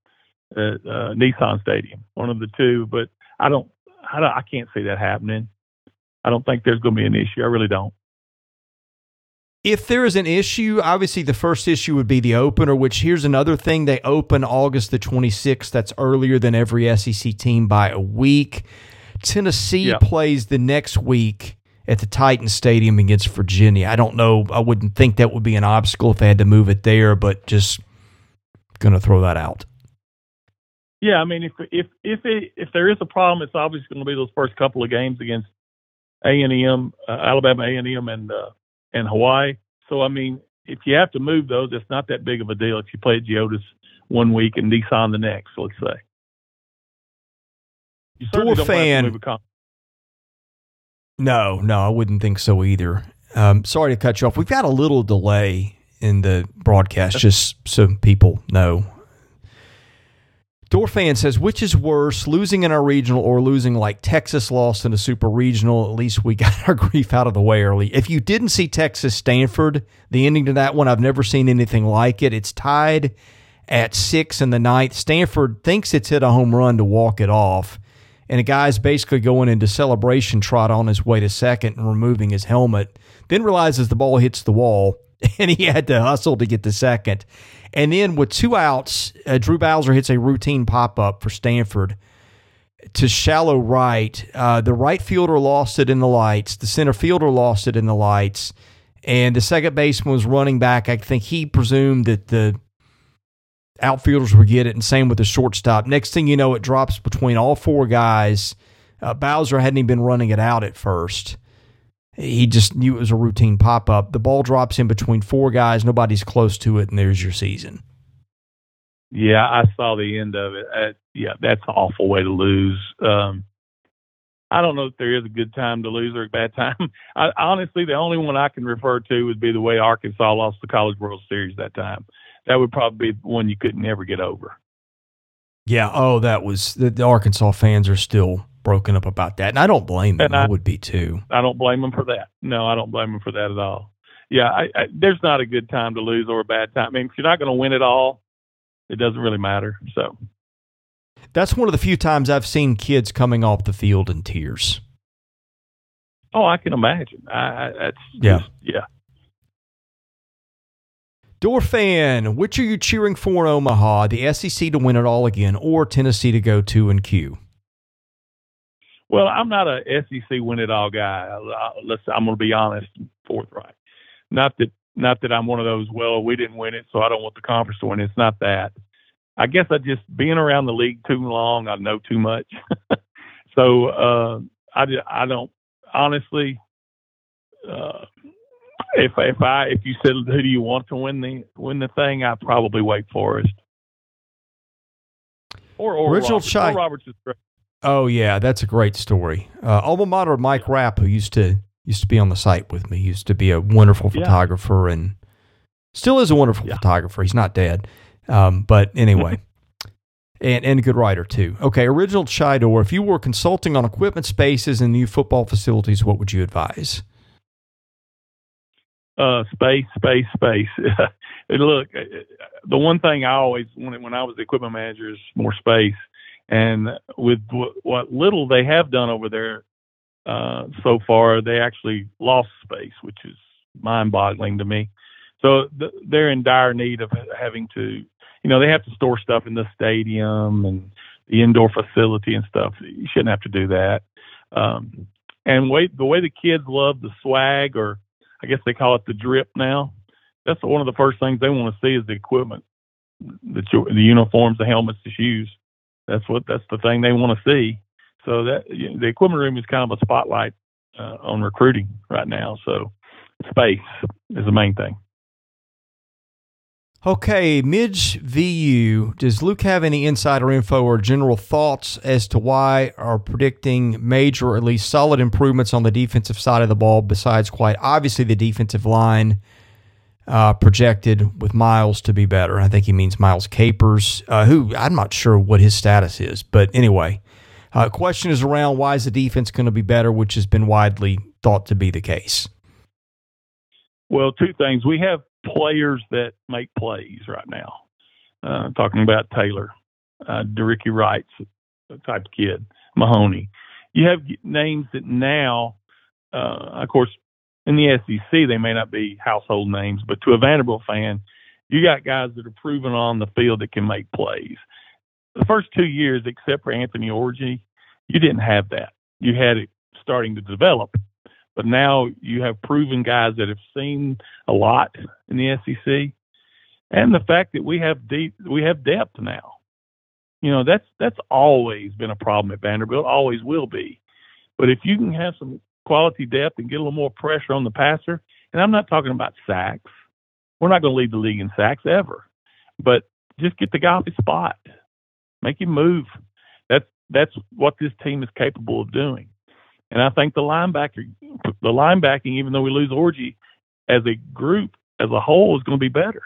Speaker 3: at uh, Nissan Stadium, one of the two. But I don't, I don't, I can't see that happening. I don't think there's going to be an issue. I really don't.
Speaker 2: If there is an issue, obviously the first issue would be the opener. Which here's another thing: they open August the 26th. That's earlier than every SEC team by a week. Tennessee yeah. plays the next week at the Titan Stadium against Virginia. I don't know. I wouldn't think that would be an obstacle if they had to move it there, but just going to throw that out.
Speaker 3: Yeah, I mean, if if if it, if there is a problem, it's obviously going to be those first couple of games against A and M, uh, Alabama A and M, and uh, and Hawaii. So I mean, if you have to move those, it's not that big of a deal if you play at Geodis one week and Nissan the next. Let's say.
Speaker 2: You Door fan. No, no, I wouldn't think so either. Um, sorry to cut you off. We've got a little delay in the broadcast, just so people know. Door fan says, which is worse, losing in our regional or losing like Texas lost in a super regional? At least we got our grief out of the way early. If you didn't see Texas Stanford, the ending to that one, I've never seen anything like it. It's tied at six in the ninth. Stanford thinks it's hit a home run to walk it off and a guy's basically going into celebration trot on his way to second and removing his helmet. Then realizes the ball hits the wall, and he had to hustle to get to second. And then with two outs, uh, Drew Bowser hits a routine pop up for Stanford to shallow right. Uh, the right fielder lost it in the lights. The center fielder lost it in the lights. And the second baseman was running back. I think he presumed that the outfielders would get it, and same with the shortstop. Next thing you know, it drops between all four guys. Uh, Bowser hadn't even been running it out at first. He just knew it was a routine pop up. The ball drops in between four guys. Nobody's close to it, and there's your season.
Speaker 3: Yeah, I saw the end of it. Uh, yeah, that's an awful way to lose. Um, I don't know if there is a good time to lose or a bad time. I, honestly, the only one I can refer to would be the way Arkansas lost the College World Series that time that would probably be one you could never get over.
Speaker 2: Yeah. Oh, that was the, the, Arkansas fans are still broken up about that, and I don't blame them. I, I, would be too.
Speaker 3: I don't blame them for that. No, I don't blame them for that at all. Yeah, I, I, there's not a good time to lose or a bad time. I mean, if you're not going to win it all, it doesn't really matter. So
Speaker 2: that's one of the few times I've seen kids coming off the field in tears.
Speaker 3: Oh, I can imagine. I, that's
Speaker 2: yeah,
Speaker 3: just, yeah.
Speaker 2: Door fan, which are you cheering for in Omaha? The SEC to win it all again, or Tennessee to go two and Q?
Speaker 3: Well, I'm not a SEC win it all guy. Let's, I'm going to be honest, and forthright. Not that not that I'm one of those. Well, we didn't win it, so I don't want the conference to win. It's not that. I guess I just being around the league too long. I know too much. so uh, I I don't honestly. Uh, if if I if you said who do you want to win the win the thing, I probably Wake Forest or or
Speaker 2: Oral
Speaker 3: Roberts. Oral Roberts is great.
Speaker 2: Oh yeah, that's a great story. Uh, alma mater Mike Rapp, who used to used to be on the site with me, used to be a wonderful photographer yeah. and still is a wonderful yeah. photographer. He's not dead, um, but anyway. and, and a good writer too. Okay, original Chidor. If you were consulting on equipment spaces and new football facilities, what would you advise?
Speaker 3: Uh, space, space, space. look, uh, the one thing I always when when I was the equipment manager is more space, and with w- what little they have done over there uh, so far, they actually lost space, which is mind-boggling to me. So th- they're in dire need of having to, you know, they have to store stuff in the stadium and the indoor facility and stuff. You shouldn't have to do that. Um, and wait, the way the kids love the swag, or I guess they call it the drip now. That's one of the first things they want to see is the equipment, the the uniforms, the helmets, the shoes. That's what that's the thing they want to see. So that the equipment room is kind of a spotlight uh, on recruiting right now. So space is the main thing.
Speaker 2: Okay, Midge VU, does Luke have any insider info or general thoughts as to why are predicting major or at least solid improvements on the defensive side of the ball besides quite obviously the defensive line uh, projected with Miles to be better? I think he means Miles Capers, uh, who I'm not sure what his status is, but anyway. Uh, question is around why is the defense going to be better, which has been widely thought to be the case.
Speaker 3: Well, two things. We have players that make plays right now. Uh, talking about Taylor, uh, De'Rickey Wright's type of kid, Mahoney. You have names that now, uh, of course, in the SEC, they may not be household names, but to a Vanderbilt fan, you got guys that are proven on the field that can make plays. The first two years, except for Anthony Orji, you didn't have that. You had it starting to develop, but now you have proven guys that have seen a lot in the SEC, and the fact that we have deep, we have depth now. You know that's that's always been a problem at Vanderbilt, always will be. But if you can have some quality depth and get a little more pressure on the passer, and I'm not talking about sacks. We're not going to lead the league in sacks ever, but just get the guy off his spot, make him move. That's that's what this team is capable of doing. And I think the linebacker, the linebacking, even though we lose Orji as a group, as a whole, is going to be better.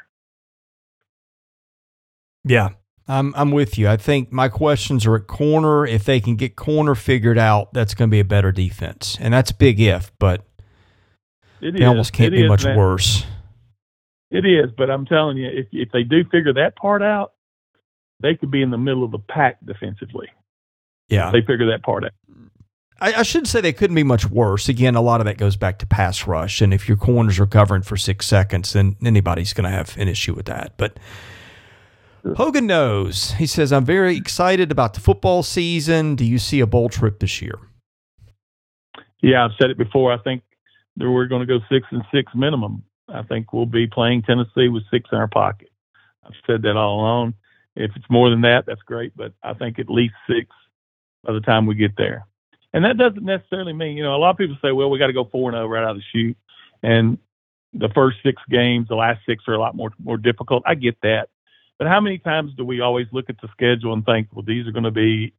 Speaker 2: Yeah, I'm I'm with you. I think my questions are at corner. If they can get corner figured out, that's going to be a better defense, and that's big if, but it, it almost can't it be is, much man. worse.
Speaker 3: It is, but I'm telling you, if if they do figure that part out, they could be in the middle of the pack defensively.
Speaker 2: Yeah,
Speaker 3: they figure that part out.
Speaker 2: I, I should say they couldn't be much worse. Again, a lot of that goes back to pass rush, and if your corners are covering for six seconds, then anybody's going to have an issue with that. But Hogan knows. He says, "I'm very excited about the football season. Do you see a bowl trip this year?"
Speaker 3: Yeah, I've said it before. I think we're going to go six and six minimum. I think we'll be playing Tennessee with six in our pocket. I've said that all along. If it's more than that, that's great, but I think at least six by the time we get there. And that doesn't necessarily mean, you know, a lot of people say, well, we got to go 4 0 right out of the chute. And the first six games, the last six are a lot more more difficult. I get that. But how many times do we always look at the schedule and think, well, these are going to be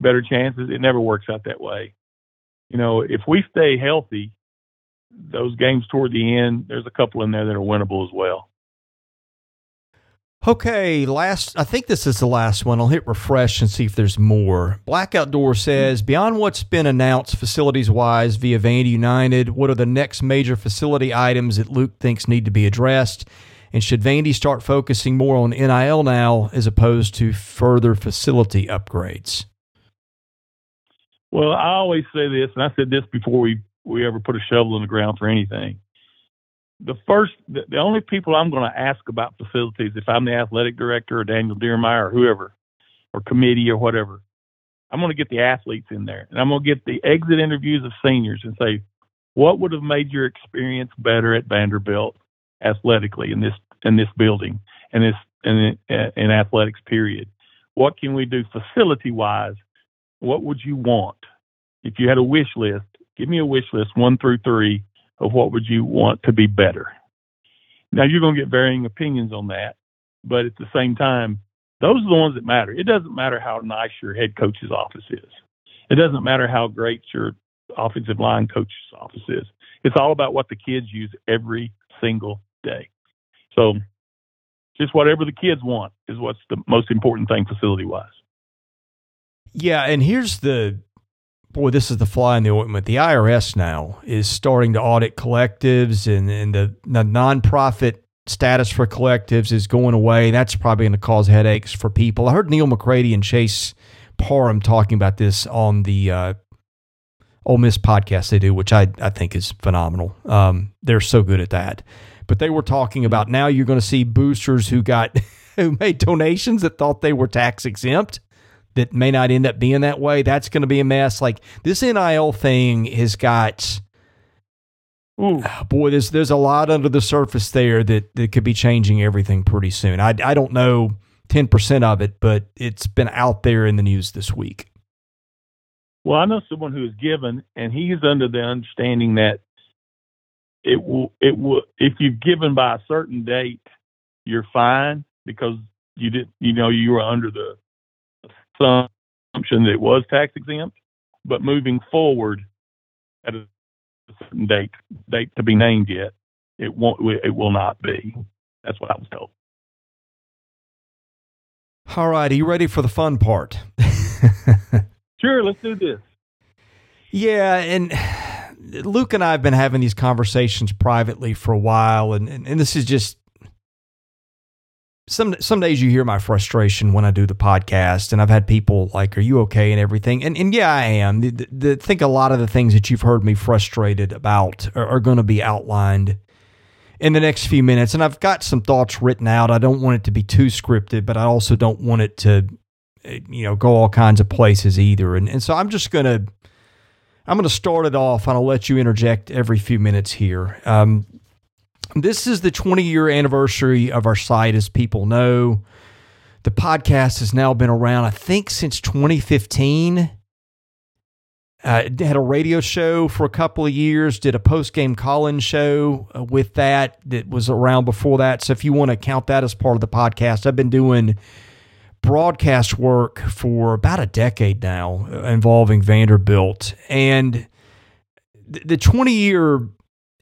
Speaker 3: better chances? It never works out that way. You know, if we stay healthy, those games toward the end, there's a couple in there that are winnable as well.
Speaker 2: Okay, last. I think this is the last one. I'll hit refresh and see if there's more. Black Outdoor says beyond what's been announced facilities wise via Vandy United, what are the next major facility items that Luke thinks need to be addressed? And should Vandy start focusing more on NIL now as opposed to further facility upgrades?
Speaker 3: Well, I always say this, and I said this before we, we ever put a shovel in the ground for anything the first, the, the only people I'm going to ask about facilities, if I'm the athletic director or Daniel Diermeier or whoever, or committee or whatever, I'm going to get the athletes in there and I'm going to get the exit interviews of seniors and say, what would have made your experience better at Vanderbilt athletically in this in this building and this in, in athletics period? What can we do facility wise? What would you want if you had a wish list? Give me a wish list one through three of what would you want to be better. Now you're going to get varying opinions on that, but at the same time, those are the ones that matter. It doesn't matter how nice your head coach's office is. It doesn't matter how great your offensive line coach's office is. It's all about what the kids use every single day. So just whatever the kids want is what's the most important thing facility wise.
Speaker 2: Yeah, and here's the boy, this is the fly in the ointment. The IRS now is starting to audit collectives, and, and the, the nonprofit status for collectives is going away. That's probably going to cause headaches for people. I heard Neal McCready and Chase Parham talking about this on the uh, Ole Miss podcast they do, which I, I think is phenomenal. Um, they're so good at that. But they were talking about now you're going to see boosters who got who made donations that thought they were tax exempt that may not end up being that way. That's going to be a mess. Like this NIL thing has got. Ooh. Ah, boy, there's there's a lot under the surface there that, that could be changing everything pretty soon. I, I don't know ten percent of it, but it's been out there in the news this week.
Speaker 3: Well, I know someone who is given, and he's under the understanding that it will it will if you've given by a certain date, you're fine because you did you know you were under the assumption that it was tax exempt, but moving forward at a certain date date to be named yet, it won't it will not be. That's what I was told.
Speaker 2: All right, are you ready for the fun part?
Speaker 3: sure, let's do this.
Speaker 2: Yeah, and Luke and I have been having these conversations privately for a while, and, and, and this is just some some days you hear my frustration when I do the podcast, and I've had people like, "Are you okay?" and everything, and and yeah, I am. The, the, the think a lot of the things that you've heard me frustrated about are, are going to be outlined in the next few minutes, and I've got some thoughts written out. I don't want it to be too scripted, but I also don't want it to, you know, go all kinds of places either. And and so I'm just gonna I'm gonna start it off, and I'll let you interject every few minutes here. Um, this is the 20 year anniversary of our site, as people know. The podcast has now been around, I think, since 2015. Uh, had a radio show for a couple of years, did a post game call in show uh, with that that was around before that. So if you want to count that as part of the podcast, I've been doing broadcast work for about a decade now uh, involving Vanderbilt. And the 20 year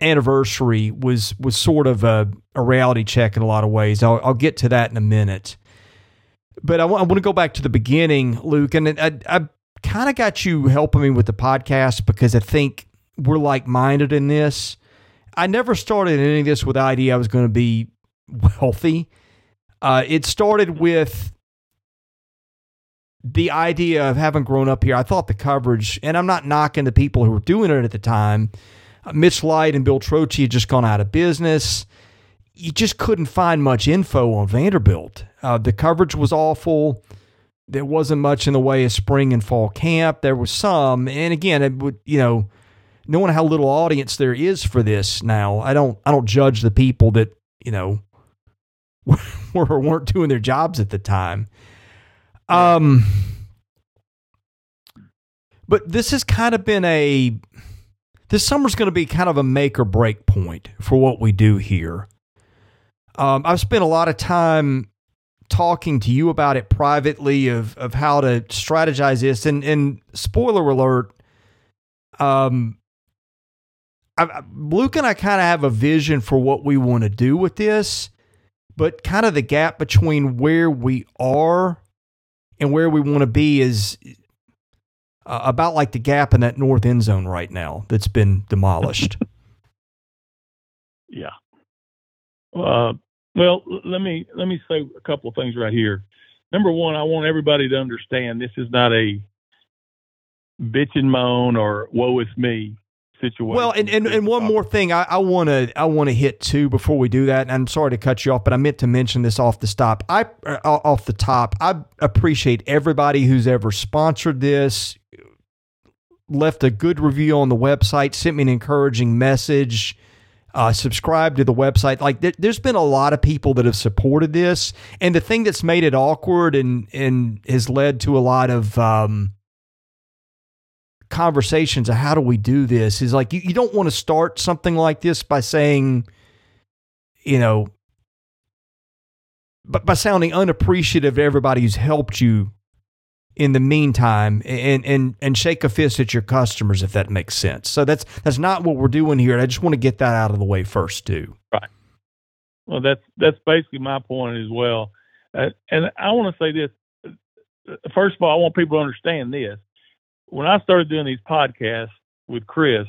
Speaker 2: anniversary was was sort of a, a reality check in a lot of ways. I'll, I'll get to that in a minute. But I, w- I want to go back to the beginning, Luke, and I, I kind of got you helping me with the podcast because I think we're like minded in this. I never started any of this with the idea I was going to be wealthy. Uh, it started with the idea of having grown up here. I thought the coverage, and I'm not knocking the people who were doing it at the time Mitch Light and Bill Trocchi had just gone out of business. You just couldn't find much info on Vanderbilt. Uh, the coverage was awful. There wasn't much in the way of spring and fall camp. There was some, and again, it would you know, knowing how little audience there is for this now, I don't I don't judge the people that you know were weren't doing their jobs at the time. Um, but this has kind of been a this summer's going to be kind of a make or break point for what we do here. Um, I've spent a lot of time talking to you about it privately of of how to strategize this. And and spoiler alert, um, I, Luke and I kind of have a vision for what we want to do with this, but kind of the gap between where we are and where we want to be is uh, about like the gap in that north end zone right now that's been demolished.
Speaker 3: yeah. Uh, well, let me let me say a couple of things right here. Number one, I want everybody to understand this is not a bitch and moan or woe is me situation.
Speaker 2: Well, and, and, and one more thing I want to I want to hit too before we do that. And I'm sorry to cut you off, but I meant to mention this off the stop. I uh, off the top. I appreciate everybody who's ever sponsored this, left a good review on the website, sent me an encouraging message. Uh, subscribe to the website. Like, th- there's been a lot of people that have supported this, and the thing that's made it awkward and and has led to a lot of um, conversations of how do we do this is like you, you don't want to start something like this by saying, you know, but by sounding unappreciative to everybody who's helped you in the meantime and and and shake a fist at your customers if that makes sense. So that's that's not what we're doing here. I just want to get that out of the way first too.
Speaker 3: Right. Well, that's that's basically my point as well. Uh, and I want to say this. First of all, I want people to understand this. When I started doing these podcasts with Chris,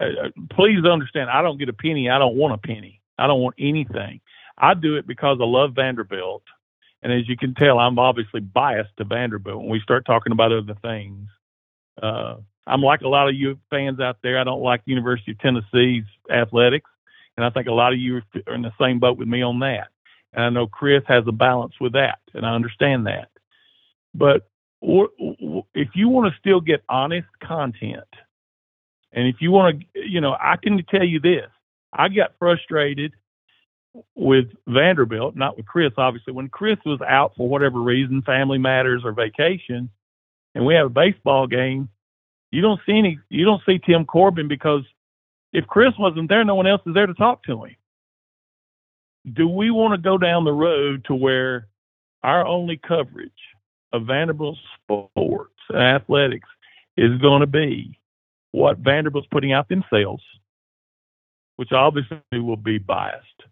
Speaker 3: uh, uh please understand I don't get a penny. I don't want a penny. I don't want anything. I do it because I love Vanderbilt and as you can tell, I'm obviously biased to Vanderbilt when we start talking about other things. Uh, I'm like a lot of you fans out there. I don't like University of Tennessee's athletics, and I think a lot of you are in the same boat with me on that. And I know Chris has a balance with that, and I understand that. But if you want to still get honest content, and if you want to, you know, I can tell you this: I got frustrated with Vanderbilt, not with Chris, obviously. When Chris was out for whatever reason, family matters or vacation, and we have a baseball game, you don't see any, you don't see Tim Corbin because if Chris wasn't there, no one else is there to talk to him. Do we want to go down the road to where our only coverage of Vanderbilt sports and athletics is going to be what Vanderbilt's putting out themselves, which obviously will be biased,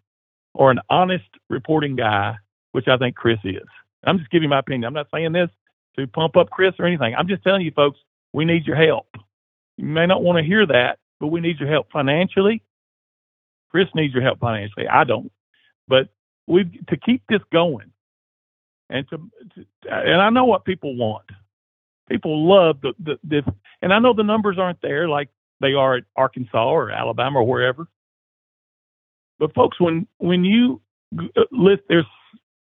Speaker 3: or an honest reporting guy, which I think Chris is. I'm just giving my opinion. I'm not saying this to pump up Chris or anything. I'm just telling you, folks, we need your help. You may not want to hear that, but we need your help financially. Chris needs your help financially. I don't. But we to keep this going, and to, to, and I know what people want. People love the, the this, and I know the numbers aren't there like they are at Arkansas or Alabama or wherever. But folks, when when you uh, list, there's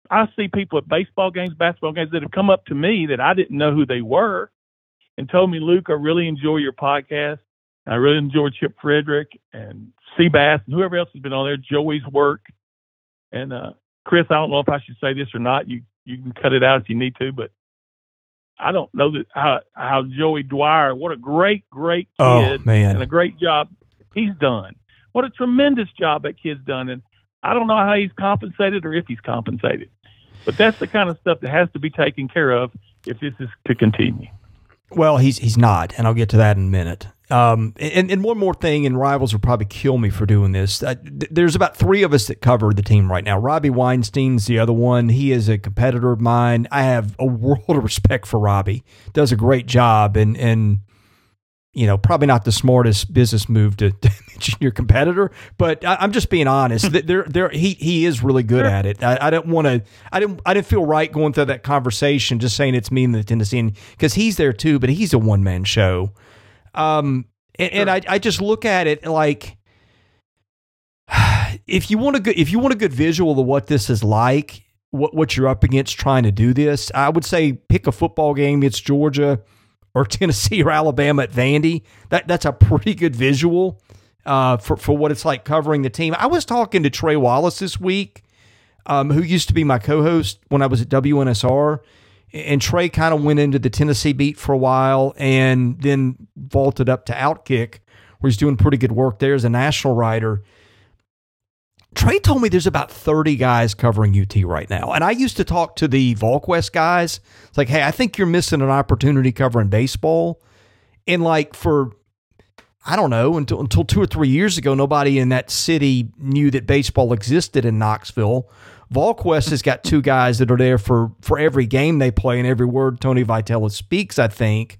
Speaker 3: I see people at baseball games, basketball games that have come up to me that I didn't know who they were, and told me, Luke, I really enjoy your podcast. I really enjoy Chip Frederick and Seabass and whoever else has been on there, Joey's work. And uh, Chris, I don't know if I should say this or not. You you can cut it out if you need to, but I don't know that how how Joey Dwyer, what a great great
Speaker 2: oh,
Speaker 3: kid
Speaker 2: oh, man.
Speaker 3: and a great job he's done. What a tremendous job that kid's done, and I don't know how he's compensated or if he's compensated, but that's the kind of stuff that has to be taken care of if this is to continue.
Speaker 2: Well, he's he's not, and I'll get to that in a minute. Um, and, and one more thing, and rivals will probably kill me for doing this. Uh, th- there's about three of us that cover the team right now. Robbie Weinstein's the other one. He is a competitor of mine. I have a world of respect for Robbie. Does a great job, and and you know probably not the smartest business move to, to mention your competitor, but I, am just being honest. there, there, he he is really good at it. I, I didn't want to. I didn't. I didn't feel right going through that conversation, just saying it's me and the Tennessee, because he's there too, but he's a one man show. Um, and, sure. and I, I just look at it like if you want a good if you want a good visual of what this is like, what what you're up against trying to do this, I would say pick a football game. It's Georgia or Tennessee or Alabama at Vandy. That that's a pretty good visual uh, for for what it's like covering the team. I was talking to Trey Wallace this week, um, who used to be my co-host when I was at WNSR, and Trey kind of went into the Tennessee beat for a while and then vaulted up to Outkick, where he's doing pretty good work there as a national writer. Trey told me there's about 30 guys covering UT right now. And I used to talk to the VolQuest guys. It's like, hey, I think you're missing an opportunity covering baseball. And like for, I don't know, until, until two or three years ago, nobody in that city knew that baseball existed in Knoxville VolQuest has got two guys that are there for for every game they play and every word Tony Vitello speaks. I think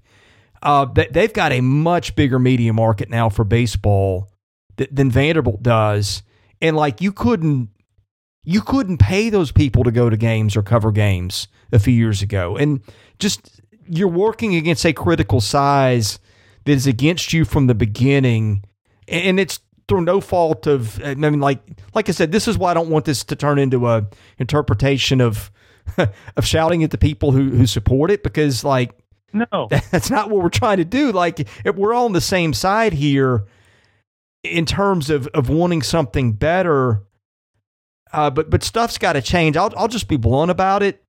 Speaker 2: uh, they've got a much bigger media market now for baseball th- than Vanderbilt does, and like you couldn't you couldn't pay those people to go to games or cover games a few years ago, and just you're working against a critical size that is against you from the beginning, and it's through no fault of I mean like like I said this is why I don't want this to turn into a interpretation of of shouting at the people who who support it because like
Speaker 3: no.
Speaker 2: that's not what we're trying to do. Like if we're all on the same side here in terms of of wanting something better uh, but but stuff's got to change I'll I'll just be blunt about it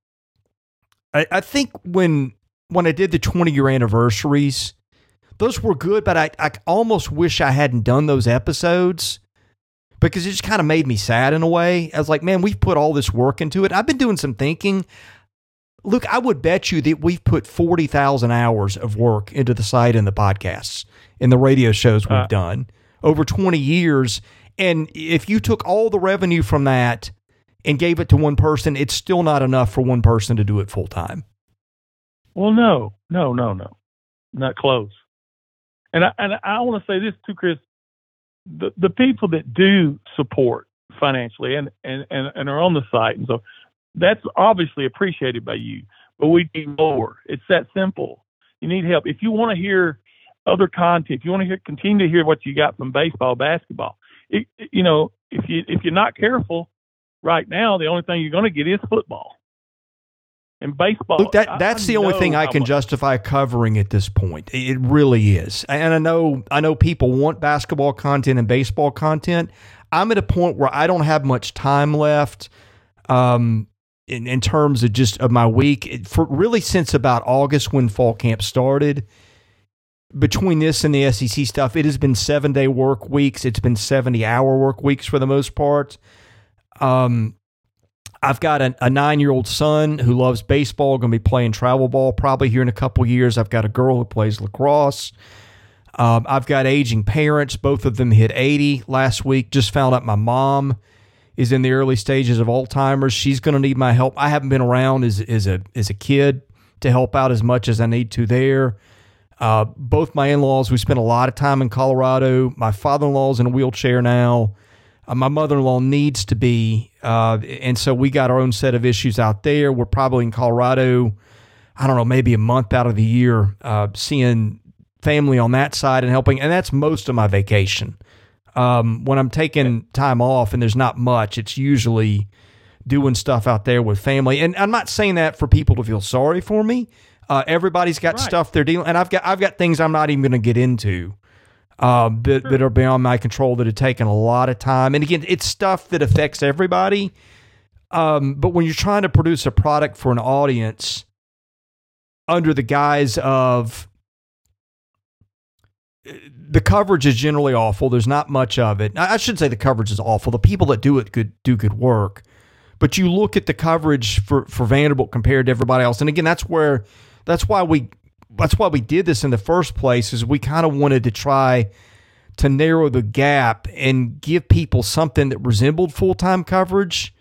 Speaker 2: I, I think when when I did the 20 year anniversaries those were good, but I, I almost wish I hadn't done those episodes because it just kind of made me sad in a way. I was like, man, we've put all this work into it. I've been doing some thinking. Look, I would bet you that we've put 40,000 hours of work into the site and the podcasts and the radio shows we've uh, done over 20 years. And if you took all the revenue from that and gave it to one person, it's still not enough for one person to do it full time.
Speaker 3: Well, no, no, no, no, not close. And I, and I want to say this too, Chris. The the people that do support financially and, and, and, and are on the site and so that's obviously appreciated by you. But we need more. It's that simple. You need help. If you want to hear other content, if you want to hear, continue to hear what you got from baseball, basketball, it, you know, if you if you're not careful right now, the only thing you're going to get is football and baseball.
Speaker 2: Look, that that's I the only thing I can much. justify covering at this point. It really is. And I know I know people want basketball content and baseball content. I'm at a point where I don't have much time left. Um, in, in terms of just of my week, for really since about August when fall camp started, between this and the SEC stuff, it has been seven day work weeks. It's been 70 hour work weeks for the most part. Um, I've got a, a nine year old son who loves baseball, going to be playing travel ball probably here in a couple years. I've got a girl who plays lacrosse. Um, I've got aging parents. Both of them hit 80 last week. Just found out my mom is in the early stages of Alzheimer's. She's going to need my help. I haven't been around as, as, a, as a kid to help out as much as I need to there. Uh, both my in laws, we spent a lot of time in Colorado. My father in law is in a wheelchair now. Uh, my mother in law needs to be. Uh, and so we got our own set of issues out there. We're probably in Colorado, I don't know, maybe a month out of the year, uh, seeing family on that side and helping. And that's most of my vacation. Um, when I'm taking time off and there's not much, it's usually doing stuff out there with family. And I'm not saying that for people to feel sorry for me. Uh, everybody's got right. stuff they're dealing, and I've got I've got things I'm not even going to get into um, that, sure. that are beyond my control that have taken a lot of time. And again, it's stuff that affects everybody. Um, but when you're trying to produce a product for an audience under the guise of the coverage is generally awful. There's not much of it. I should say the coverage is awful. The people that do it could do good work. But you look at the coverage for, for Vanderbilt compared to everybody else. And again, that's where that's why we that's why we did this in the first place is we kind of wanted to try to narrow the gap and give people something that resembled full-time coverage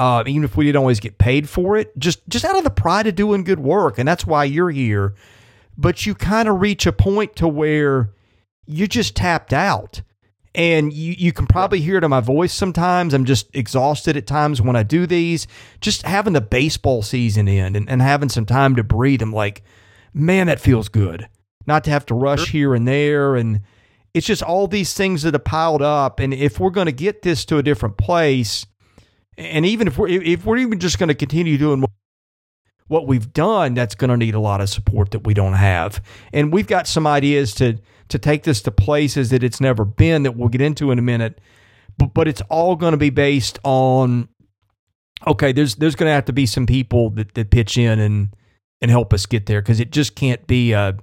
Speaker 2: uh, even if we didn't always get paid for it just just out of the pride of doing good work. And that's why you're here. But you kind of reach a point to where you just tapped out and you, you can probably hear it in my voice sometimes. I'm just exhausted at times when I do these. Just having the baseball season end and, and having some time to breathe. I'm like, man, that feels good. Not to have to rush here and there. And it's just all these things that have piled up. And if we're going to get this to a different place, and even if we're if we're even just going to continue doing what we've done, that's going to need a lot of support that we don't have. And we've got some ideas to to take this to places that it's never been that we'll get into in a minute. But, but it's all going to be based on okay, there's there's going to have to be some people that, that pitch in and and help us get there because it just can't be a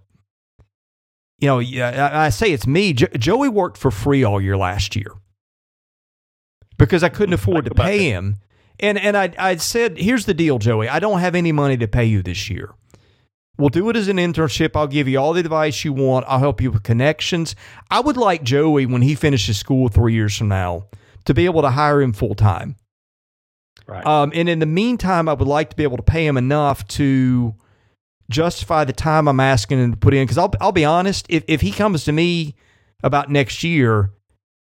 Speaker 2: you know, I, I say it's me. Jo- Joey worked for free all year last year because I couldn't afford to pay him. And and I I said, here's the deal, Joey. I don't have any money to pay you this year. We'll do it as an internship. I'll give you all the advice you want. I'll help you with connections. I would like Joey, when he finishes school three years from now, to be able to hire him full time. Right. Um, and in the meantime, I would like to be able to pay him enough to justify the time I'm asking him to put in. Because I'll, I'll be honest, if, if he comes to me about next year,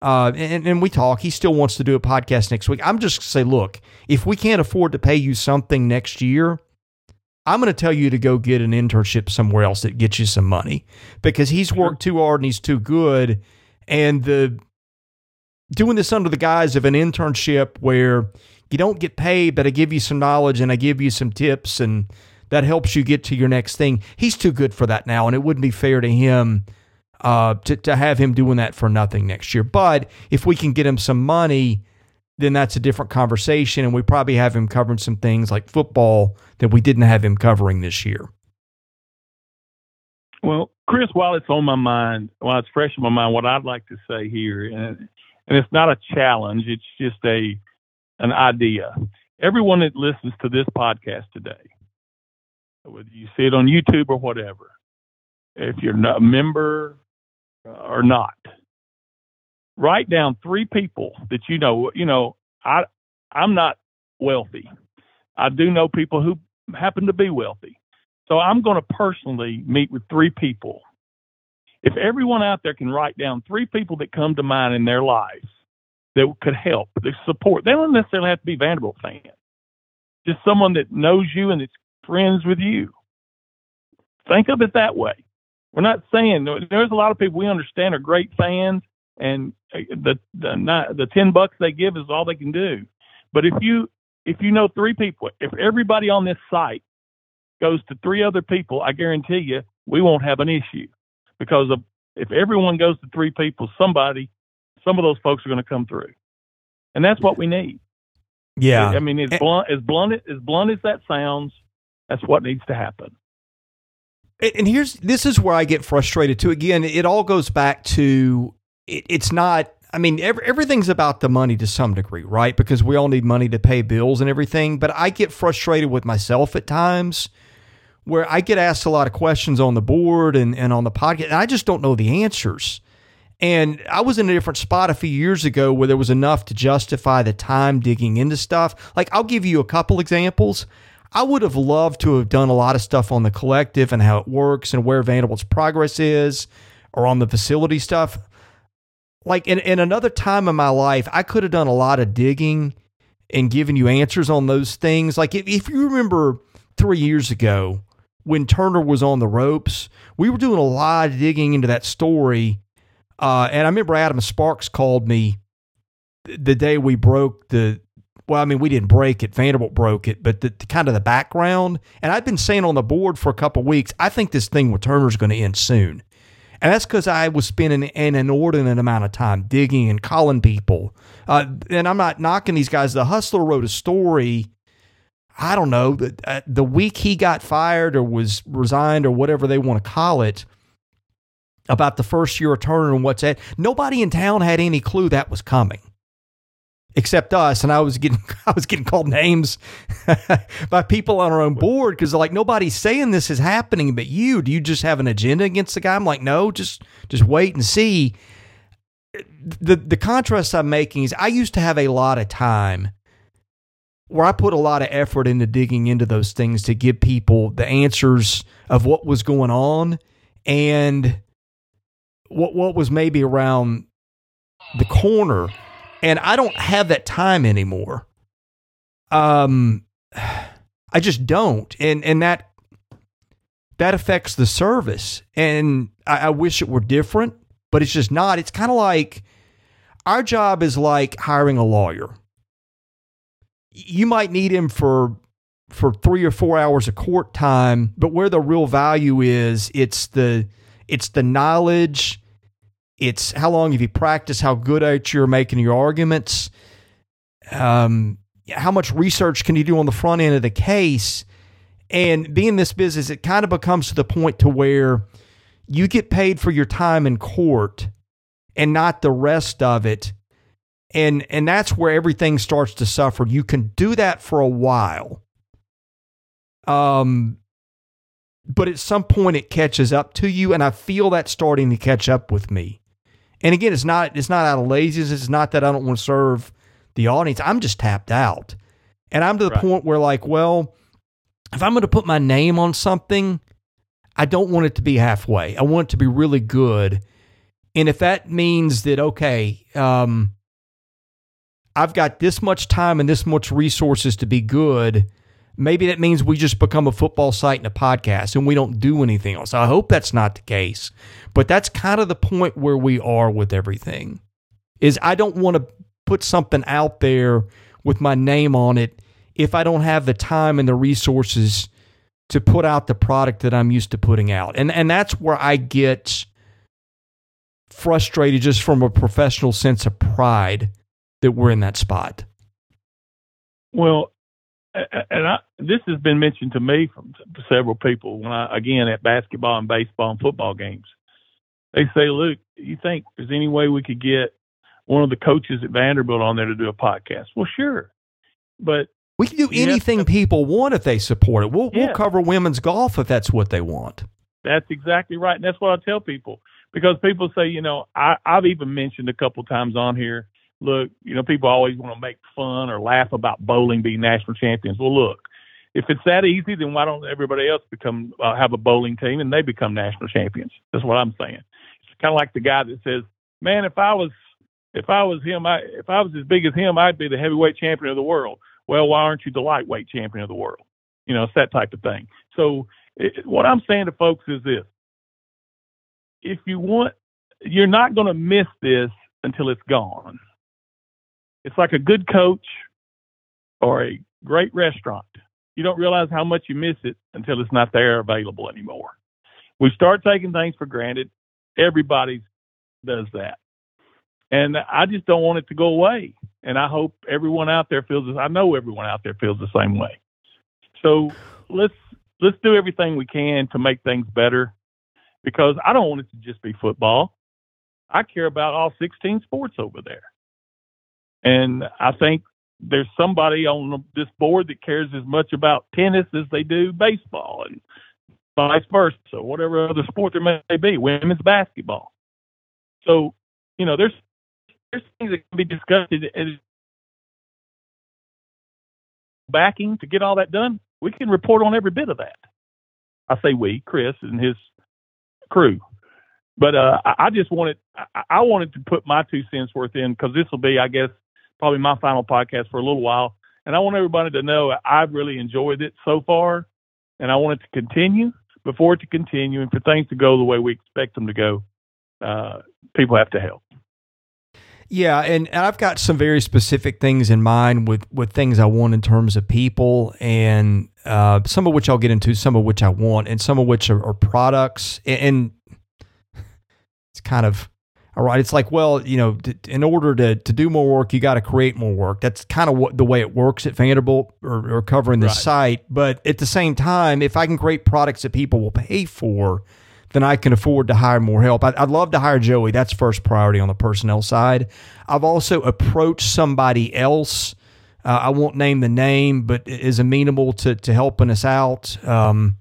Speaker 2: uh, and, and we talk, he still wants to do a podcast next week. I'm just say, look, if we can't afford to pay you something next year, I'm going to tell you to go get an internship somewhere else that gets you some money because he's worked too hard and he's too good. And the doing this under the guise of an internship where you don't get paid, but I give you some knowledge and I give you some tips and that helps you get to your next thing. He's too good for that now, and it wouldn't be fair to him uh, to to have him doing that for nothing next year. But if we can get him some money then that's a different conversation. And we probably have him covering some things like football that we didn't have him covering this year.
Speaker 3: Well, Chris, while it's on my mind, while it's fresh in my mind, what I'd like to say here, and, and it's not a challenge, it's just a an idea. Everyone that listens to this podcast today, whether you see it on YouTube or whatever, if you're a member or not, write down three people that you know. You know, I I'm not wealthy. I do know people who happen to be wealthy. So I'm going to personally meet with three people. If everyone out there can write down three people that come to mind in their lives that could help, that support, they don't necessarily have to be Vanderbilt fans. Just someone that knows you and is friends with you. think of it that way. We're not saying there's a lot of people we understand are great fans, and uh, the the not, the ten bucks they give is all they can do. But if you if you know three people, if everybody on this site goes to three other people, I guarantee you we won't have an issue because of if everyone goes to three people, somebody, some of those folks are going to come through, and that's what we need.
Speaker 2: Yeah,
Speaker 3: I mean, as blunt as blunt as blunt as that sounds, that's what needs to happen.
Speaker 2: And here's this is where I get frustrated too. Again, it all goes back to it, it's not. I mean, every, everything's about the money to some degree, right? Because we all need money to pay bills and everything. But I get frustrated with myself at times where I get asked a lot of questions on the board and, and on the podcast, and I just don't know the answers. And I was in a different spot a few years ago where there was enough to justify the time digging into stuff. Like, I'll give you a couple examples. I would have loved to have done a lot of stuff on the collective and how it works and where Vanderbilt's progress is or on the facility stuff. Like in, in another time in my life, I could have done a lot of digging and given you answers on those things. Like if, if you remember three years ago when Turner was on the ropes, we were doing a lot of digging into that story. Uh, and I remember Adam Sparks called me the day we broke the well, I mean, we didn't break it. Vanderbilt broke it, but the, the kind of the background. And I've been saying on the board for a couple weeks, I think this thing with Turner's going to end soon. And that's because I was spending an inordinate amount of time digging and calling people. Uh, and I'm not knocking these guys. The Hustler wrote a story. I don't know the, uh, the week he got fired or was resigned or whatever they want to call it about the first year of Turner and what's that. Nobody in town had any clue that was coming except us and i was getting i was getting called names by people on our own board because like nobody's saying this is happening but you do you just have an agenda against the guy? I'm like no just just wait and see. The the contrast i'm making is i used to have a lot of time where i put a lot of effort into digging into those things to give people the answers of what was going on and what what was maybe around the corner and I don't have that time anymore. Um, I just don't, and and that that affects the service. And I, I wish it were different, but it's just not. It's kind of like our job is like hiring a lawyer. You might need him for for three or four hours of court time, but where the real value is, it's the it's the knowledge it's how long have you practiced, how good at you're making your arguments, um, how much research can you do on the front end of the case. And being this business, it kind of becomes to the point to where you get paid for your time in court and not the rest of it. And and that's where everything starts to suffer. You can do that for a while. Um but at some point it catches up to you and I feel that starting to catch up with me. And again, it's not it's not out of laziness. It's not that I don't want to serve the audience. I'm just tapped out, and I'm to the right. point where like, well, if I'm going to put my name on something, I don't want it to be halfway. I want it to be really good. And if that means that okay, um, I've got this much time and this much resources to be good, maybe that means we just become a football site and a podcast and we don't do anything else. I hope that's not the case. But that's kind of the point where we are with everything. Is I don't want to put something out there with my name on it if I don't have the time and the resources to put out the product that I'm used to putting out. And and that's where I get frustrated just from a professional sense of pride that we're in that spot.
Speaker 3: Well, and I, this has been mentioned to me from several people when I again at basketball and baseball and football games. They say, "Luke, you think there's any way we could get one of the coaches at Vanderbilt on there to do a podcast?" Well, sure, but
Speaker 2: we can do anything to, people want if they support it. We'll yeah. we'll cover women's golf if that's what they want.
Speaker 3: That's exactly right, and that's what I tell people because people say, you know, I, I've even mentioned a couple times on here look, you know, people always want to make fun or laugh about bowling being national champions. Well, look, if it's that easy, then why don't everybody else become uh, have a bowling team and they become national champions? That's what I'm saying. It's kind of like the guy that says, "Man, if I was if I was him, I if I was as big as him, I'd be the heavyweight champion of the world." Well, why aren't you the lightweight champion of the world? You know, it's that type of thing. So It, what I'm saying to folks is this: if you want, you're not going to miss this until it's gone. It's like a good coach or a great restaurant. You don't realize how much you miss it until it's not there available anymore. We start taking things for granted. Everybody does that. And I just don't want it to go away. And I hope everyone out there feels this. I know everyone out there feels the same way. So let's let's do everything we can to make things better because I don't want it to just be football. I care about all 16 sports over there. And I think there's somebody on this board that cares as much about tennis as they do baseball and vice versa, whatever other sport there may be, women's basketball. So, you know, there's there's things that can be discussed and backing to get all that done. We can report on every bit of that. I say we, Chris and his crew. But uh, I, just wanted I, I wanted to put my two cents worth in because this will be, I guess, probably my final podcast for a little while. And I want everybody to know I've really enjoyed it so far, and I want it to continue. Before it to continue, and for things to go the way we expect them to go, uh, people have to help.
Speaker 2: Yeah, and, and I've got some very specific things in mind with, with things I want in terms of people, and uh, some of which I'll get into, some of which I want, and some of which are, are products. And, and it's kind of all right. It's like, well, you know, in order to, to do more work, you got to create more work. That's kind of what the way it works at Vanderbilt or, or covering the right. site. But at the same time, if I can create products that people will pay for, then I can afford to hire more help. I, would love to hire Joey. That's first priority on the personnel side. I've also approached somebody else. Uh, I won't name the name, but is amenable to to helping us out. Um,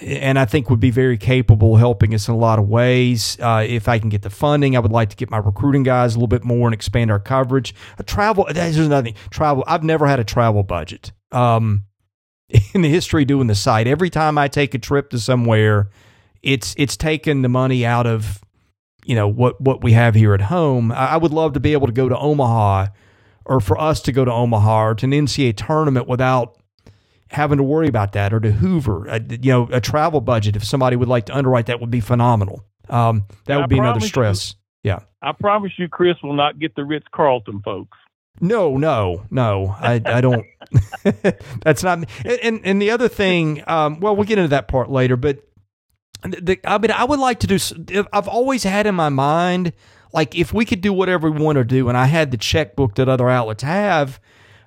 Speaker 2: and I think would be very capable helping us in a lot of ways. Uh, if I can get the funding, I would like to get my recruiting guys a little bit more and expand our coverage. A travel, there's another thing. Travel. I've never had a travel budget. Um, in the history doing the site, every time I take a trip to somewhere, it's it's taken the money out of you know what what we have here at home. I, I would love to be able to go to Omaha, or for us to go to Omaha or to an NCAA tournament without having to worry about that or to Hoover. A, you know, a travel budget, if somebody would like to underwrite that, would be phenomenal. Um, that would be another stress. You, yeah.
Speaker 3: I promise you, Chris will not get the Ritz Carlton folks.
Speaker 2: No, no, no. I, I don't. that's not. And and the other thing, um, well, we'll get into that part later. But the, I mean, I would like to do. I've always had in my mind, like if we could do whatever we want to do, and I had the checkbook that other outlets have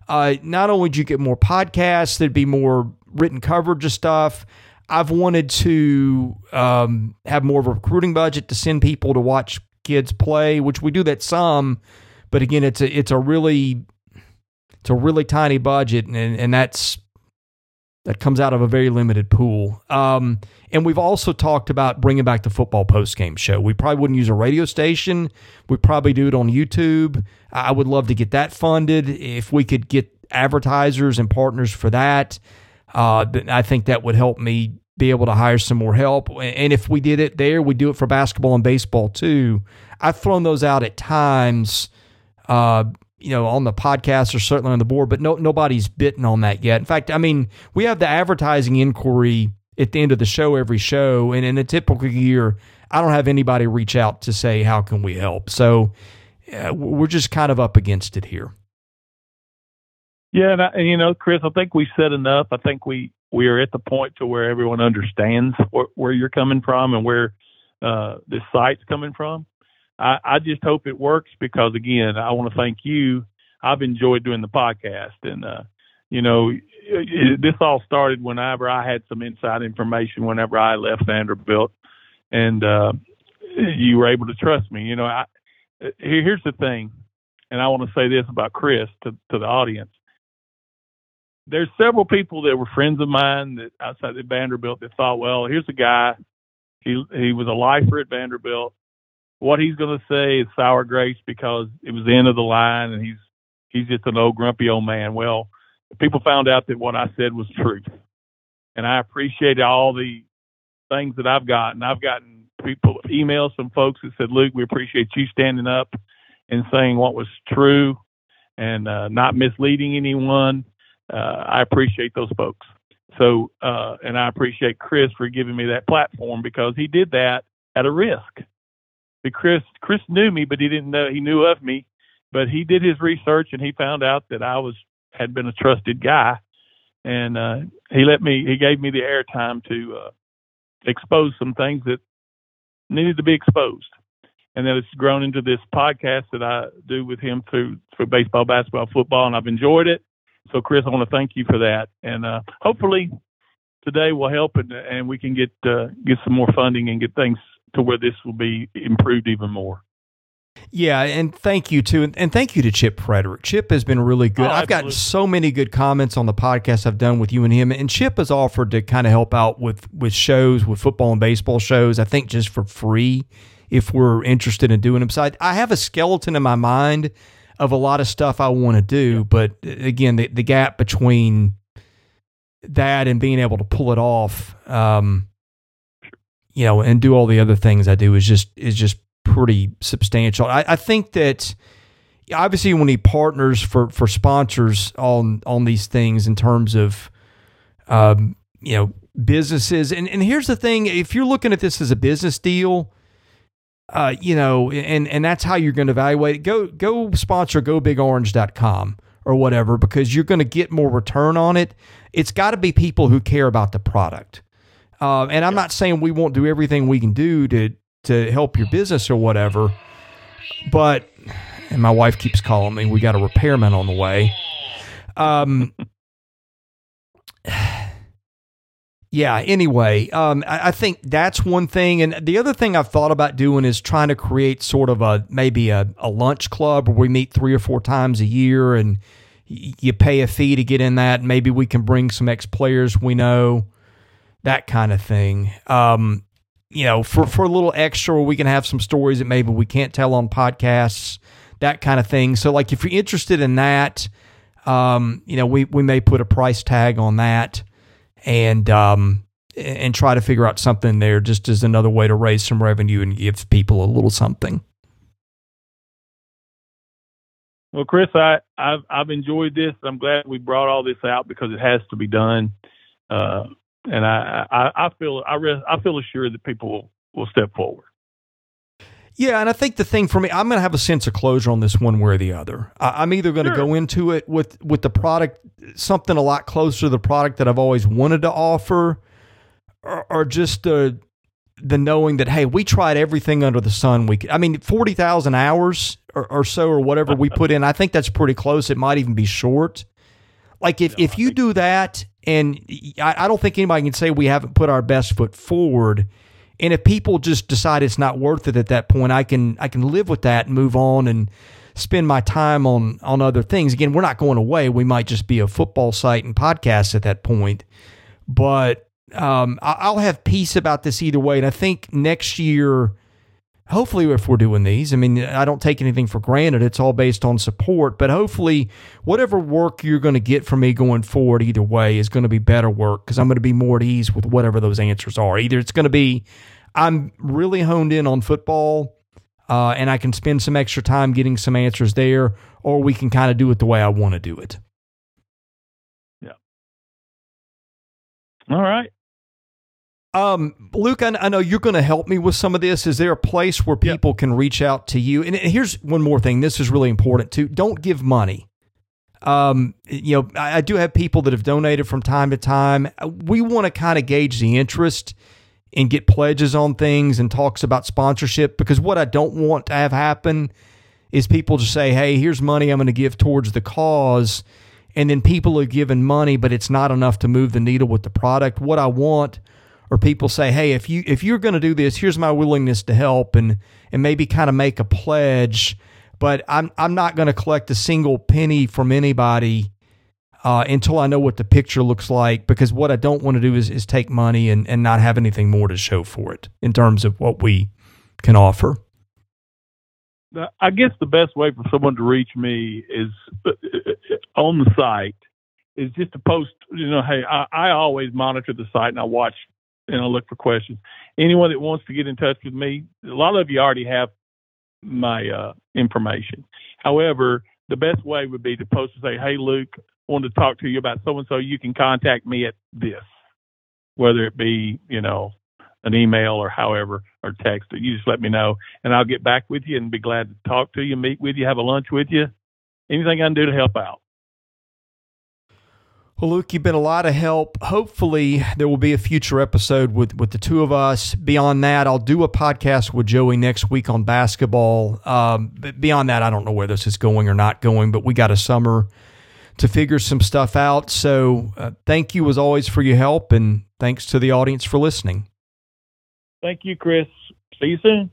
Speaker 2: uh, not only do you get more podcasts, there'd be more written coverage of stuff. I've wanted to um, have more of a recruiting budget to send people to watch kids play, which we do that some, but again, it's a it's a really it's a really tiny budget, and and that's that comes out of a very limited pool. Um, and we've also talked about bringing back the football post game show. We probably wouldn't use a radio station. We'd probably do it on YouTube. I would love to get that funded. If we could get advertisers and partners for that, uh, I think that would help me be able to hire some more help. And if we did it there, we do it for basketball and baseball too. I've thrown those out at times. Uh, you know, on the podcast or certainly on the board, but no, nobody's bitten on that yet. In fact, I mean, we have the advertising inquiry at the end of the show every show, and in a typical year, I don't have anybody reach out to say how can we help. So we're just kind of up against it here.
Speaker 3: Yeah, and, I, and, you know, Chris, I think we said enough. I think we we are at the point to where everyone understands where, where you're coming from and where uh, this site's coming from. I, I just hope it works because again, I want to thank you. I've enjoyed doing the podcast, and uh, you know, it, it, this all started whenever I had some inside information. Whenever I left Vanderbilt, and uh, you were able to trust me. You know, I, here's the thing, and I want to say this about Chris to to the audience. There's several people that were friends of mine that outside of Vanderbilt that thought, well, here's a guy. He he was a lifer at Vanderbilt what he's going to say is sour grapes because it was the end of the line and he's he's just an old grumpy old man. Well, people found out that what I said was truth, and I appreciate all the things that I've gotten. I've gotten people emails from folks that said, "Luke, we appreciate you standing up and saying what was true and uh, not misleading anyone." Uh, I appreciate those folks. So, uh, and I appreciate Chris for giving me that platform because he did that at a risk. But Chris, Chris knew me, but he didn't know he knew of me. But he did his research and he found out that I was had been a trusted guy, and uh, he let me. He gave me the airtime to uh, expose some things that needed to be exposed. And then it's grown into this podcast that I do with him through through baseball, basketball, football, and I've enjoyed it. So, Chris, I want to thank you for that, and uh, hopefully today will help, and, and we can get uh, get some more funding and get things to where this will be improved even more.
Speaker 2: Yeah, and thank you too, and thank you to Chip Frederick. Chip has been really good. Oh, I've gotten so many good comments on the podcast I've done with you and him, and Chip has offered to kind of help out with with shows, with football and baseball shows. I think just for free if we're interested in doing them. So I, I have a skeleton in my mind of a lot of stuff I want to do, but uh, again, the the gap between that and being able to pull it off, um, you know, and do all the other things I do is just is just pretty substantial. I, I think that obviously when he partners for for sponsors on on these things in terms of um, you know businesses and and here's the thing if you're looking at this as a business deal uh, you know and and that's how you're going to evaluate it go go sponsor gobigorange.com or whatever because you're going to get more return on it it's got to be people who care about the product uh, and i'm not saying we won't do everything we can do to to help your business or whatever. But and my wife keeps calling me. We got a repairman on the way. Um. yeah. Anyway, um, I, I, think that's one thing, and the other thing I've thought about doing is trying to create sort of a maybe a, a lunch club where we meet three or four times a year, and you pay a fee to get in that. Maybe we can bring some ex players we know, that kind of thing. Um, you know, for, for a little extra, we can have some stories that maybe we can't tell on podcasts, that kind of thing. So, like, if you're interested in that, um, you know, we, we may put a price tag on that and, um, and try to figure out something there just as another way to raise some revenue and give people a little something.
Speaker 3: Well, Chris, I, I've, I've enjoyed this. I'm glad we brought all this out because it has to be done. Uh, and I, I, I feel I, re- I feel assured that people will, will step forward.
Speaker 2: Yeah, and I think the thing for me, I'm going to have a sense of closure on this one way or the other. I, am either going to sure. go into it with with the product something a lot closer to the product that I've always wanted to offer, or, or just the the knowing that hey, we tried everything under the sun. We, could, I mean, forty thousand hours or, or, so, or whatever we put in. I think that's pretty close. It might even be short. Like if, no, if you do that and I, I don't think anybody can say we haven't put our best foot forward. And if people just decide it's not worth it at that point, I can I can live with that and move on and spend my time on on other things. Again, we're not going away. We might just be a football site and podcast at that point. But um, I'll have peace about this either way. And I think next year hopefully if we're doing these i mean i don't take anything for granted. It's all based on support but hopefully whatever work you're going to get from me going forward either way is going to be better work because i'm going to be more at ease with whatever those answers are. Either it's going to be i'm really honed in on football uh, and i can spend some extra time getting some answers there or we can kind of do it the way i want to do it.
Speaker 3: Yeah. All right
Speaker 2: um, Luke, I, I know you're going to help me with some of this. Is there a place where people yep. can reach out to you? And, here's one more thing. This is really important too. Don't give money. Um, you know, I, I do have people that have donated from time to time. We want to kind of gauge the interest and get pledges on things and talks about sponsorship because what I don't want to have happen is people just say, "Hey, here's money I'm going to give towards the cause." And then people are giving money, but it's not enough to move the needle with the product. What I want or people say, "Hey, if you if you're going to do this, here's my willingness to help," and and maybe kind of make a pledge. But I'm I'm not going to collect a single penny from anybody uh, until I know what the picture looks like. Because what I don't want to do is is take money and and not have anything more to show for it in terms of what we can offer.
Speaker 3: I guess the best way for someone to reach me is uh, on the site is just to post, you know, hey, I, I always monitor the site and I watch and I'll look for questions. Anyone that wants to get in touch with me, a lot of you already have my uh, information. However, the best way would be to post and say, "Hey, Luke, wanted to talk to you about so and so, you can contact me at this, whether it be, you know, an email or however, or text. You just let me know, and I'll get back with you and be glad to talk to you, meet with you, have a lunch with you, anything I can do to help out.
Speaker 2: Well, Luke, you've been a lot of help. Hopefully, there will be a future episode with, with the two of us. Beyond that, I'll do a podcast with Joey next week on basketball. Um, but beyond that, I don't know where this is going or not going, but we got a summer to figure some stuff out. So, uh, thank you as always for your help, and thanks to the audience for listening.
Speaker 3: Thank you, Chris. See you soon.